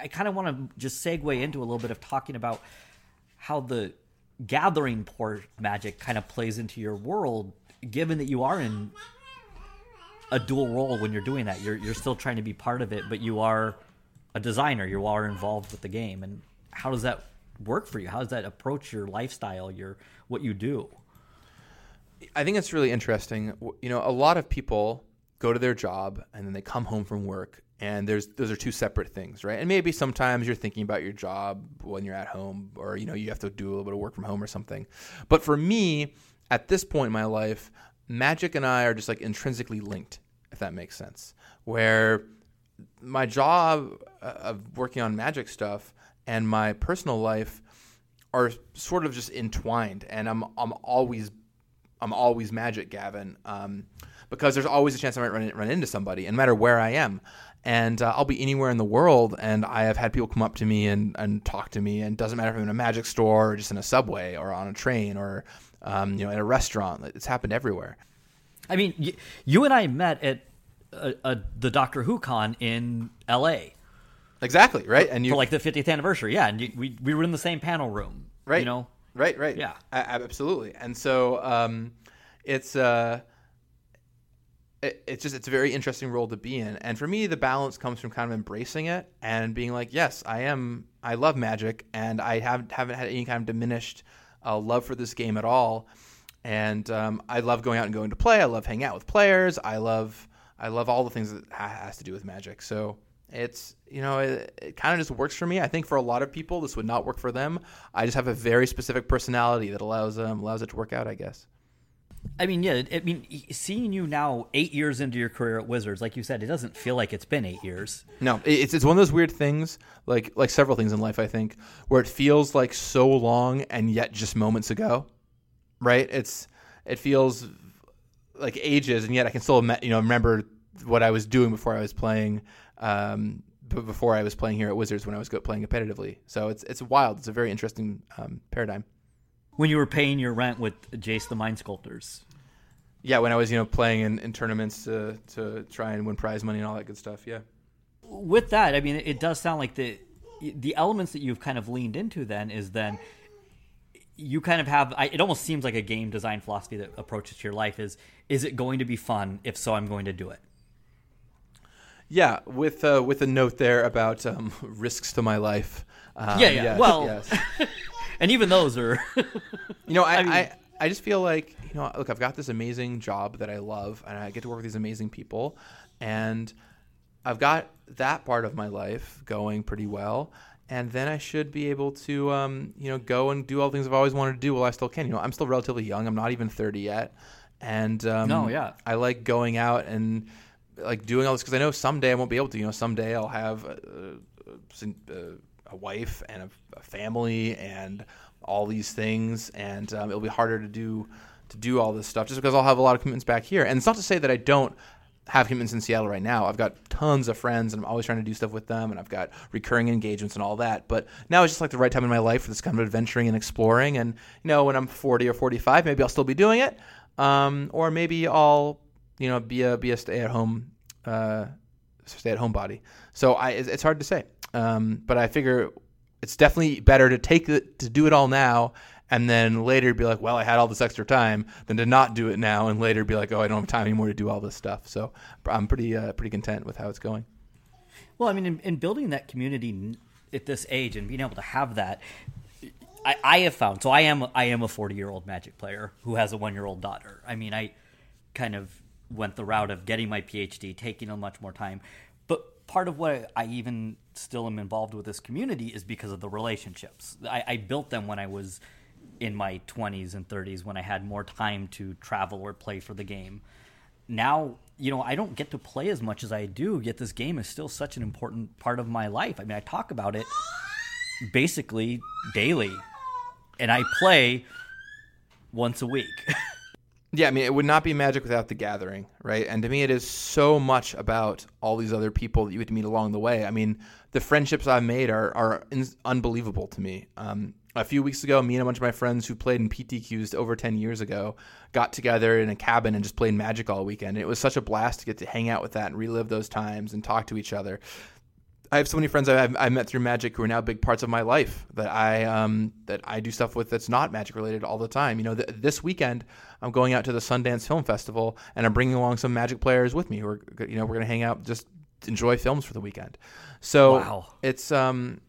I kind of want to just segue into a little bit of talking about how the gathering port magic kind of plays into your world, given that you are in a dual role when you're doing that. You're you're still trying to be part of it, but you are a designer. You are involved with the game, and how does that work for you? How does that approach your lifestyle, your what you do? I think it's really interesting. You know, a lot of people go to their job and then they come home from work and there's those are two separate things, right? And maybe sometimes you're thinking about your job when you're at home or you know, you have to do a little bit of work from home or something. But for me, at this point in my life, magic and I are just like intrinsically linked, if that makes sense. Where my job of working on magic stuff and my personal life are sort of just entwined and I'm I'm always I'm always magic, Gavin, um, because there's always a chance I might run, run into somebody, and no matter where I am. And uh, I'll be anywhere in the world, and I have had people come up to me and, and talk to me, and it doesn't matter if I'm in a magic store or just in a subway or on a train or um, you know in a restaurant. It's happened everywhere. I mean, y- you and I met at uh, uh, the Doctor Who con in L.A. Exactly right, and you for like the 50th anniversary. Yeah, and you, we we were in the same panel room. right, You know, right, right, Yeah. A- absolutely. And so um, it's uh, it, it's just it's a very interesting role to be in. And for me, the balance comes from kind of embracing it and being like, yes, I am. I love Magic, and I have haven't had any kind of diminished uh, love for this game at all. And um, I love going out and going to play. I love hanging out with players. I love I love all the things that has to do with Magic. So it's you know it, it kind of just works for me. I think for a lot of people this would not work for them. I just have a very specific personality that allows um, allows it to work out. I guess. I mean, yeah. I mean, seeing you now eight years into your career at Wizards, like you said, it doesn't feel like it's been eight years. No, it's it's one of those weird things, like like several things in life, I think, where it feels like so long and yet just moments ago, right? It's it feels like ages, and yet I can still you know remember what I was doing before I was playing, um, before I was playing here at Wizards when I was playing competitively. So it's it's wild. It's a very interesting um, paradigm. When you were paying your rent with Jace the Mind Sculptors. Yeah, when I was you know playing in, in tournaments to to try and win prize money and all that good stuff. Yeah. With that, I mean, it does sound like the the elements that you've kind of leaned into then is then you kind of have I, it almost seems like a game design philosophy that approaches your life is is it going to be fun if so i'm going to do it Yeah, with uh, with a note there about um, risks to my life. Um, Yeah, yeah. yes, Well- yes. and even those are you know, I, I, I mean- I, just feel like you know, look, I've got this amazing job that I love, and I get to work with these amazing people, and I've got that part of my life going pretty well. And then I should be able to, um, you know, go and do all the things I've always wanted to do while I still can. You know, I'm still relatively young. I'm not even 30 yet, and um, No, yeah. I like going out and like doing all this because I know someday I won't be able to. You know, someday I'll have a, a, a wife and a, a family and all these things, and um, it'll be harder to do to do all this stuff just because I'll have a lot of commitments back here. And it's not to say that I don't have commitments in Seattle right now. I've got tons of friends, and I'm always trying to do stuff with them, and I've got recurring engagements and all that. But now it's just like the right time in my life for this kind of adventuring and exploring. And you know, when I'm 40 or 45, maybe I'll still be doing it, um, or maybe I'll you know be a be a stay at home uh, stay at home body. So I it's, it's hard to say, um, but I figure it's definitely better to take to do it all now and then later be like, well, I had all this extra time, than to not do it now and later be like, oh, I don't have time anymore to do all this stuff. So I'm pretty uh, pretty content with how it's going. Well, I mean, in, in building that community at this age and being able to have that, I, I have found. So I am I am a 40 year old Magic player who has a one year old daughter. I mean, I kind of went the route of getting my PhD, taking a much more time. But part of what I even still am involved with this community is because of the relationships. I, I built them when I was in my 20s and 30s when I had more time to travel or play for the game. Now, you know, I don't get to play as much as I do, yet this game is still such an important part of my life. I mean, I talk about it basically daily, and I play once a week. Yeah, I mean, it would not be magic without the gathering, right? And to me, it is so much about all these other people that you to meet along the way. I mean, the friendships I've made are are unbelievable to me. Um, a few weeks ago, me and a bunch of my friends who played in PTQs over 10 years ago got together in a cabin and just played Magic all weekend. And it was such a blast to get to hang out with that and relive those times and talk to each other. I have so many friends I've, I met through Magic who are now big parts of my life that I um, that I do stuff with that's not Magic related all the time. You know, th- this weekend I'm going out to the Sundance Film Festival and I'm bringing along some Magic players with me who are you know we're gonna hang out just enjoy films for the weekend. So wow. it's um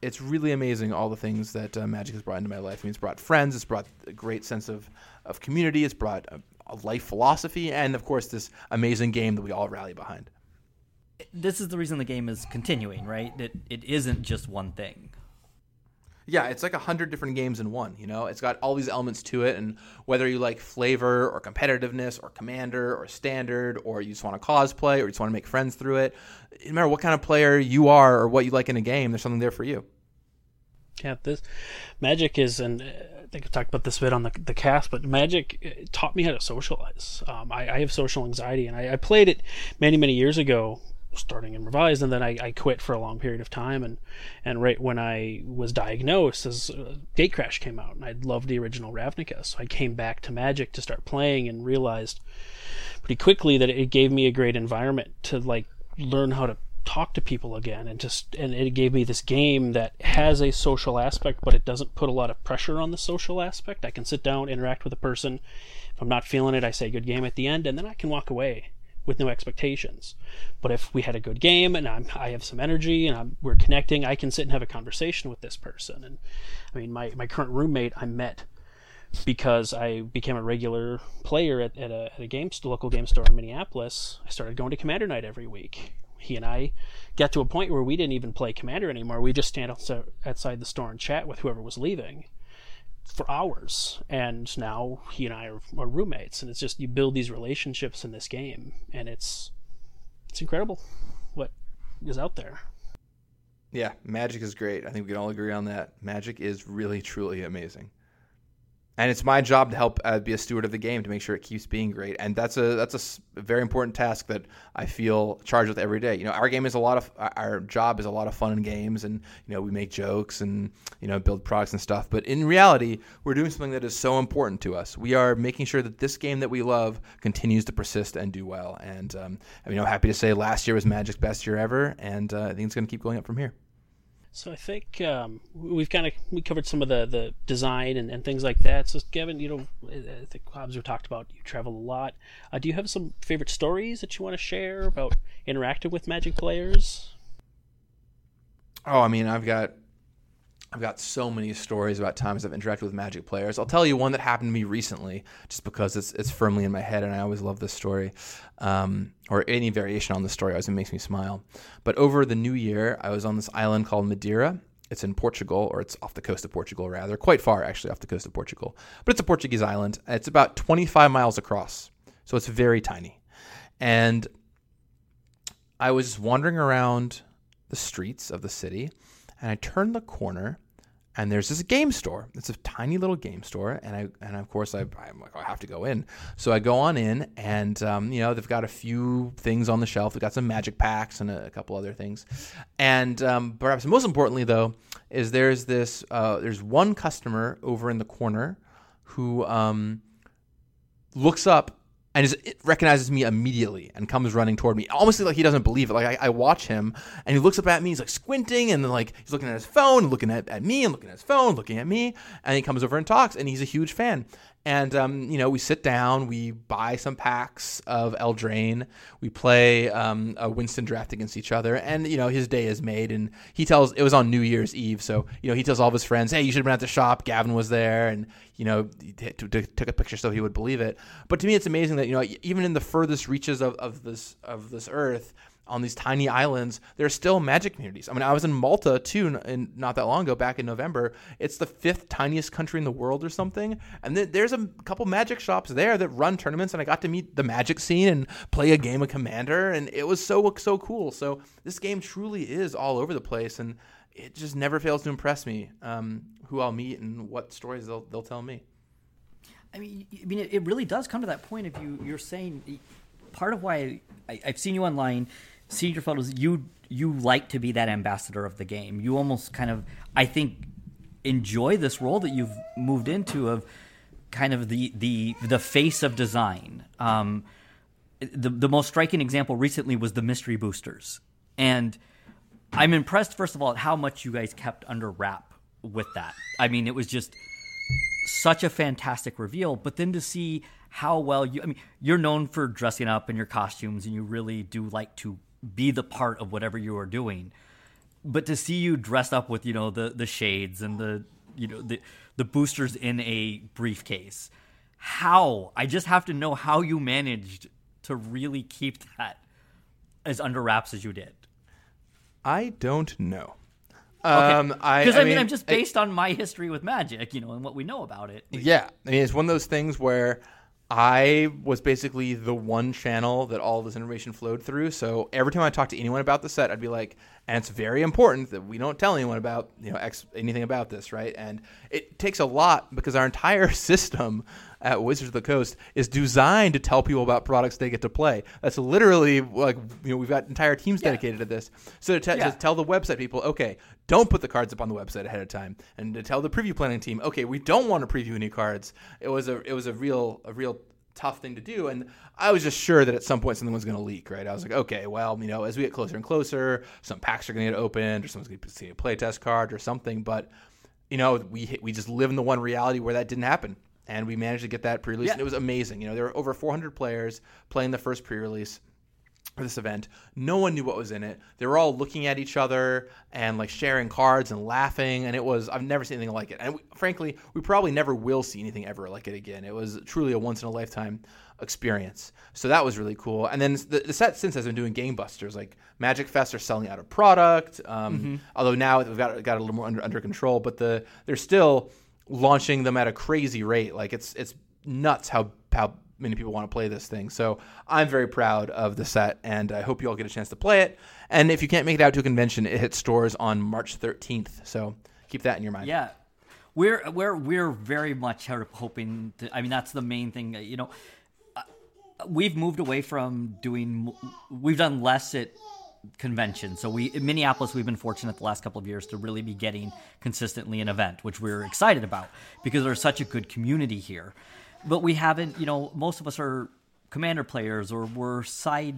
it's really amazing all the things that uh, Magic has brought into my life. I mean, it's brought friends, it's brought a great sense of of community, it's brought a, a life philosophy, and of course this amazing game that we all rally behind this is the reason the game is continuing, right? It it isn't just one thing. Yeah, it's like a hundred different games in one. You know, it's got all these elements to it, and whether you like flavor or competitiveness or commander or standard, or you just want to cosplay or you just want to make friends through it, no matter what kind of player you are or what you like in a game, there's something there for you. Yeah, this Magic is, and I think I talked about this a bit on the, the cast, but Magic taught me how to socialize. Um, I, I, have social anxiety, and I, I, played it many, many years ago starting in revised and then I, I quit for a long period of time. And and right when I was diagnosed as uh, Gatecrash came out and I loved the original Ravnica. So I came back to Magic to start playing and realized pretty quickly that it gave me a great environment to like learn how to talk to people again and just and it gave me this game that has a social aspect but it doesn't put a lot of pressure on the social aspect. I can sit down interact with a person. If I'm not feeling it I say good game at the end and then I can walk away with no expectations. But if we had a good game and I'm, I have some energy and I'm, we're connecting, I can sit and have a conversation with this person. And I mean, my, my current roommate I met because I became a regular player at, at, a, at a game, local game store in Minneapolis. I started going to Commander Night every week. He and I got to a point where we didn't even play Commander anymore. We just stand outside the store and chat with whoever was leaving for hours and now he and I are, are, roommates and it's just you build these relationships in this game and it's it's incredible what is out there. Yeah magic is great. I think we can all agree on that. Magic is really truly amazing and it's my job to help uh, be a steward of the game to make sure it keeps being great. And that's a that's a very important task that I feel charged with every day. You know, our game is a lot of our job is a lot of fun and games, and you know we make jokes and you know build products and stuff. But in reality, we're doing something that is so important to us. We are making sure that this game that we love continues to persist and do well. And um, mean, I'm happy to say last year was Magic's best year ever, and uh, I think it's going to keep going up from here. So I think um, we've kind of we covered some of the, the design and, and things like that. So Gavin, you know, I think Hobbs we talked about you travel a lot. Uh, do you have some favorite stories that you want to share about interacting with Magic players? Oh, I mean, I've got I've got so many stories about times I've interacted with Magic players. I'll tell you one that happened to me recently, just because it's it's firmly in my head, and I always love this story, um, or any variation on the story. Always makes me smile. But over the New Year, I was on this island called Madeira. It's in Portugal, or it's off the coast of Portugal, rather, quite far actually off the coast of Portugal. But it's a Portuguese island. It's about 25 miles across, so it's very tiny. And I was wandering around the streets of the city and I turn the corner and there's this game store. It's a tiny little game store, and I and of course I I'm like I have to go in. So I go on in, and um, you know they've got a few things on the shelf. They've got some magic packs and a, a couple other things, and um, perhaps most importantly though is there's this uh, there's one customer over in the corner who um, looks up and it recognizes me immediately and comes running toward me, almost like he doesn't believe it. Like I, I watch him, and he looks up at me. He's like squinting, and then like he's looking at his phone, looking at, at me, and looking at his phone, looking at me, and he comes over and talks, and he's a huge fan. And um, you know, we sit down, we buy some packs of Eldraine, we play um, a Winston draft against each other, and you know, his day is made. And he tells it was on New Year's Eve, so you know, he tells all of his friends, "Hey, you should have been at the shop." Gavin was there, and you know, he t- t- took a picture so he would believe it. But to me, it's amazing that you know, even in the furthest reaches of, of this of this earth, on these tiny islands, there are still magic communities. I mean, I was in Malta too, in, not that long ago, back in November. It's the fifth tiniest country in the world or something, and th- there's a couple magic shops there that run tournaments, and I got to meet the magic scene and play a game of Commander, and it was so so cool. So this game truly is all over the place, and it just never fails to impress me. Um, who I'll meet and what stories they'll they'll tell me. I mean, I mean, it really does come to that point of you. You're saying part of why I, I've seen you online seeing your photos, you you like to be that ambassador of the game. You almost kind of, I think, enjoy this role that you've moved into of kind of the the the face of design. Um, the the most striking example recently was the mystery boosters, and I'm impressed first of all at how much you guys kept under wrap with that. I mean, it was just such a fantastic reveal, but then to see how well you I mean, you're known for dressing up in your costumes and you really do like to be the part of whatever you are doing. But to see you dressed up with, you know, the the shades and the you know the the boosters in a briefcase. How? I just have to know how you managed to really keep that as under wraps as you did. I don't know. Um, because I, I, I, mean, mean, I'm just based I, on my history with magic, you know, and what we know about it. Yeah, I mean, it's one of those things where I was basically the one channel that all this information flowed through. So every time I talked to anyone about the set, I'd be like, and it's very important that we don't tell anyone about you know X, anything about this, right? And it takes a lot because our entire system at Wizards of the Coast is designed to tell people about products they get to play. That's literally like you know we've got entire teams dedicated yeah. to this. So to, yeah. to, tell the website people, okay, don't put the cards up on the website ahead of time, and to tell the preview planning team, okay, we don't want to preview any cards. It was a it was a real a real tough thing to do. And I was just sure that at some point something was going to leak, right? I was like, okay, well, you know, as we get closer and closer, some packs are going to get opened, or someone's going to see a playtest card or something. But you know, we we just live in the one reality where that didn't happen and we managed to get that pre-release. Yeah. And it was amazing. You know, there were over 400 players playing the first pre-release for this event. No one knew what was in it. They were all looking at each other and like sharing cards and laughing, and it was I've never seen anything like it. And we, frankly, we probably never will see anything ever like it again. It was truly a once in a lifetime experience. So that was really cool. And then the, the, set since has been doing game busters. Like Magic Fest are selling out of product. Um, mm-hmm. Although now we've got got a little more under, under control, but the they're still launching them at a crazy rate. Like it's it's nuts how how many people want to play this thing. So I'm very proud of the set, and I hope you all get a chance to play it. And if you can't make it out to a convention, it hits stores on March 13th. So keep that in your mind. Yeah. We're we're we're very much hoping. To, I mean, that's the main thing. You know, uh, we've moved away from doing. We've done less at convention. So we in Minneapolis, we've been fortunate the last couple of years to really be getting consistently an event, which we're excited about because there's such a good community here. But we haven't, you know, most of us are commander players or we're side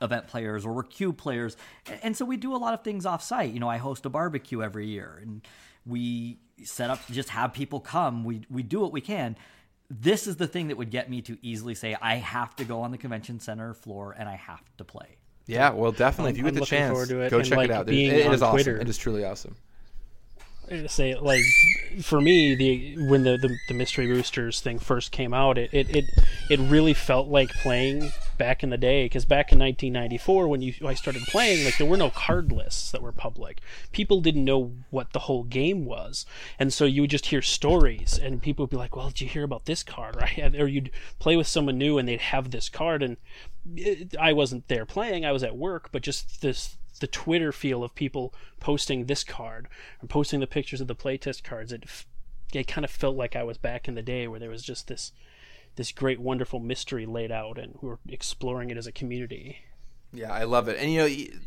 event players or we're cube players, and so we do a lot of things off site. You know, I host a barbecue every year, and we set up just have people come. We we do what we can. This is the thing that would get me to easily say I have to go on the convention center floor and I have to play. Yeah, well, definitely. if you get the chance, go check like it out. It, it is awesome. It is truly awesome. Say like, for me, the when the, the, the mystery boosters thing first came out, it it it, it really felt like playing back in the day. Because back in 1994, when you I started playing, like there were no card lists that were public. People didn't know what the whole game was, and so you would just hear stories, and people would be like, "Well, did you hear about this card?" Right? Or you'd play with someone new, and they'd have this card, and it, I wasn't there playing. I was at work, but just this the Twitter feel of people posting this card or posting the pictures of the playtest cards. It it kind of felt like I was back in the day where there was just this this great wonderful mystery laid out and we were exploring it as a community. Yeah, I love it. And you know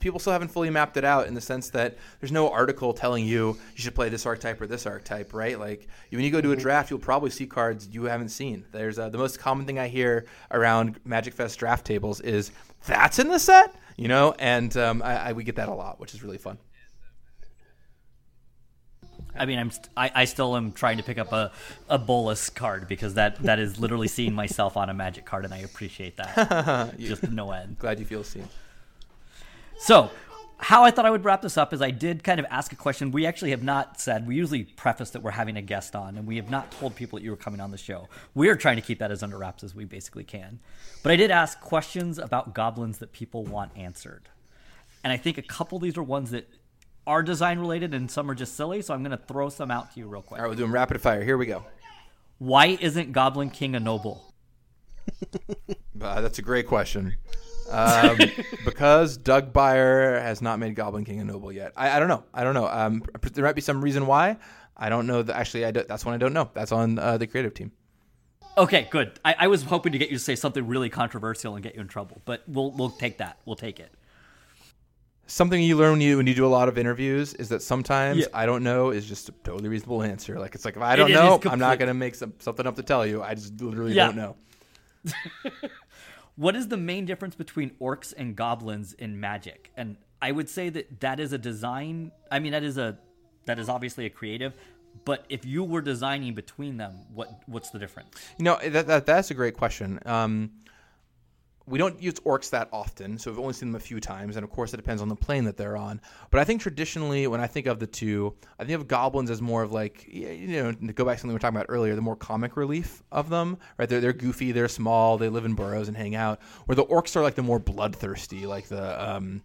people still haven't fully mapped it out in the sense that there's no article telling you you should play this archetype or this archetype, right? Like when you go to a draft, you'll probably see cards you haven't seen. There's uh, the most common thing I hear around Magic Fest draft tables is that's in the set, you know, and um, I, I, we get that a lot, which is really fun. I mean, I'm st- I, I still am trying to pick up a, a Bolas card because that, that is literally seeing myself on a Magic card, and I appreciate that just no end. Glad you feel seen. So, how I thought I would wrap this up is I did kind of ask a question. We actually have not said, we usually preface that we're having a guest on, and we have not told people that you were coming on the show. We are trying to keep that as under wraps as we basically can. But I did ask questions about goblins that people want answered. And I think a couple of these are ones that are design related and some are just silly, so I'm going to throw some out to you real quick. All right, we're doing rapid fire. Here we go. Why isn't Goblin King a noble? uh, that's a great question. Um, because Doug Beyer has not made Goblin King a noble yet. I, I don't know. I don't know. Um, there might be some reason why. I don't know. That, actually, I that's one I don't know. That's on uh, the creative team. Okay, good. I, I was hoping to get you to say something really controversial and get you in trouble, but we'll we'll take that. We'll take it something you learn when you when you do a lot of interviews is that sometimes yeah. I don't know is just a totally reasonable answer. Like it's like if I don't it know, I'm not going to make some, something up to tell you. I just literally yeah. don't know. what is the main difference between orcs and goblins in Magic? And I would say that that is a design. I mean, that is a that is obviously a creative. But if you were designing between them, what what's the difference? You know that, that that's a great question. Um, we don't use orcs that often, so we've only seen them a few times, and of course it depends on the plane that they're on. But I think traditionally, when I think of the two, I think of goblins as more of like you know to go back to something we were talking about earlier, the more comic relief of them, right? They're they're goofy, they're small, they live in burrows and hang out. Where the orcs are like the more bloodthirsty, like the um,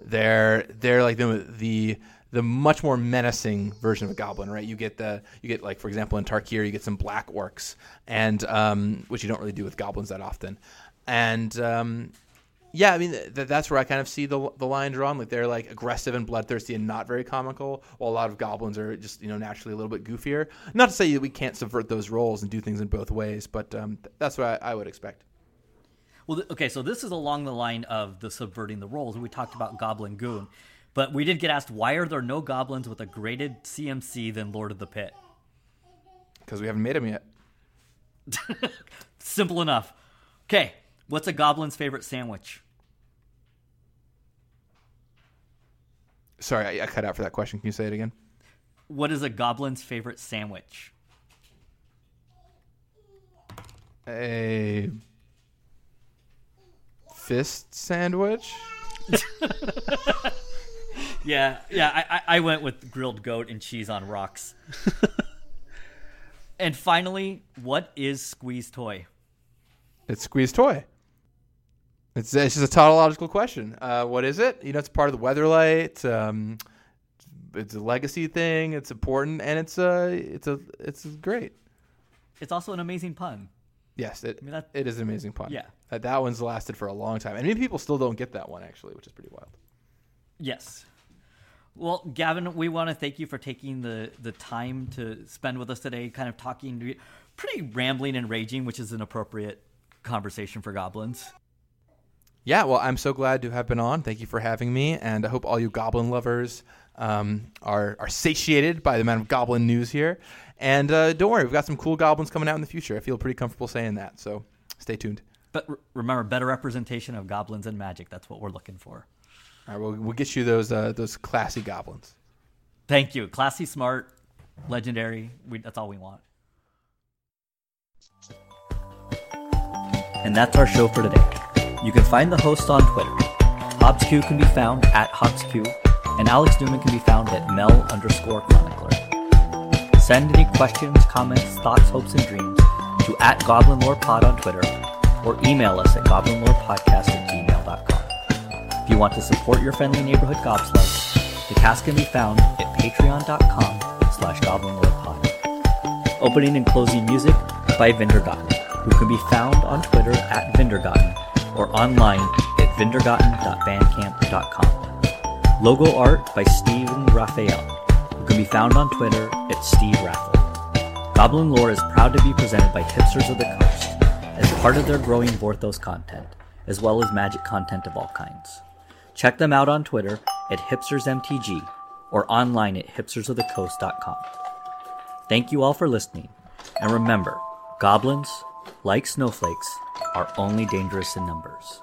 they're they're like the the the much more menacing version of a goblin, right? You get the you get like for example in Tarkir you get some black orcs, and um, which you don't really do with goblins that often and um, yeah, I mean th- that's where I kind of see the the line drawn. Like they're like aggressive and bloodthirsty and not very comical, while a lot of goblins are just you know naturally a little bit goofier. Not to say that we can't subvert those roles and do things in both ways, but um, th- that's what I, I, would expect. Well, th- okay, so this is along the line of the subverting the roles. We talked about Goblin Goon, but we did get asked why are there no goblins with a graded CMC than Lord of the Pit? Because we haven't made them yet. Simple enough. Okay, What's a goblin's favorite sandwich? Sorry, I, I cut out for that question. Can you say it again? What is a goblin's favorite sandwich? A fist sandwich? yeah, yeah. I, I went with grilled goat and cheese on rocks. and finally, what is Squee's Toy? It's Squee's Toy. It's, it's just a tautological question. Uh, what is it? You know, it's part of the Weatherlight. Um, it's a legacy thing. It's important, and it's a it's a it's great. It's also an amazing pun. Yes, it I mean, it is an amazing pun. Yeah, that that one's lasted for a long time, and many people still don't get that one actually, which is pretty wild. Yes. Well, Gavin, we want to thank you for taking the the time to spend with us today, kind of talking, pretty rambling and raging, which is an appropriate conversation for goblins. Yeah, well, I'm so glad to have been on. Thank you for having me, and I hope all you goblin lovers um, are are satiated by the amount of goblin news here. And uh, don't worry, we've got some cool goblins coming out in the future. I feel pretty comfortable saying that, so stay tuned. But remember, better representation of goblins and magic. That's what we're looking for. All right, we'll, we'll get you those uh, those classy goblins. Thank you, classy, smart, legendary. We, that's all we want. And that's our show for today. You can find the host on Twitter. HobbsQ can be found at HobbsQ, and Alex Newman can be found at Mel underscore chronicler. Send any questions, comments, thoughts, hopes, and dreams to at Goblin Lore Pod on Twitter, or email us at goblinlorepodcast at gmail.com. If you want to support your friendly neighborhood gobslugs, the cast can be found at patreon.com slash goblinlorepod. Opening and closing music by Vindergotten, who can be found on Twitter at Vindergotten or online at vindergotten.bandcamp.com. Logo art by Steven Raphael, who can be found on Twitter at Steve Raffle. Goblin Lore is proud to be presented by Hipsters of the Coast as part of their growing Vorthos content, as well as magic content of all kinds. Check them out on Twitter at hipstersmtg or online at hipstersofthecoast.com. Thank you all for listening, and remember, goblins, like snowflakes, are only dangerous in numbers.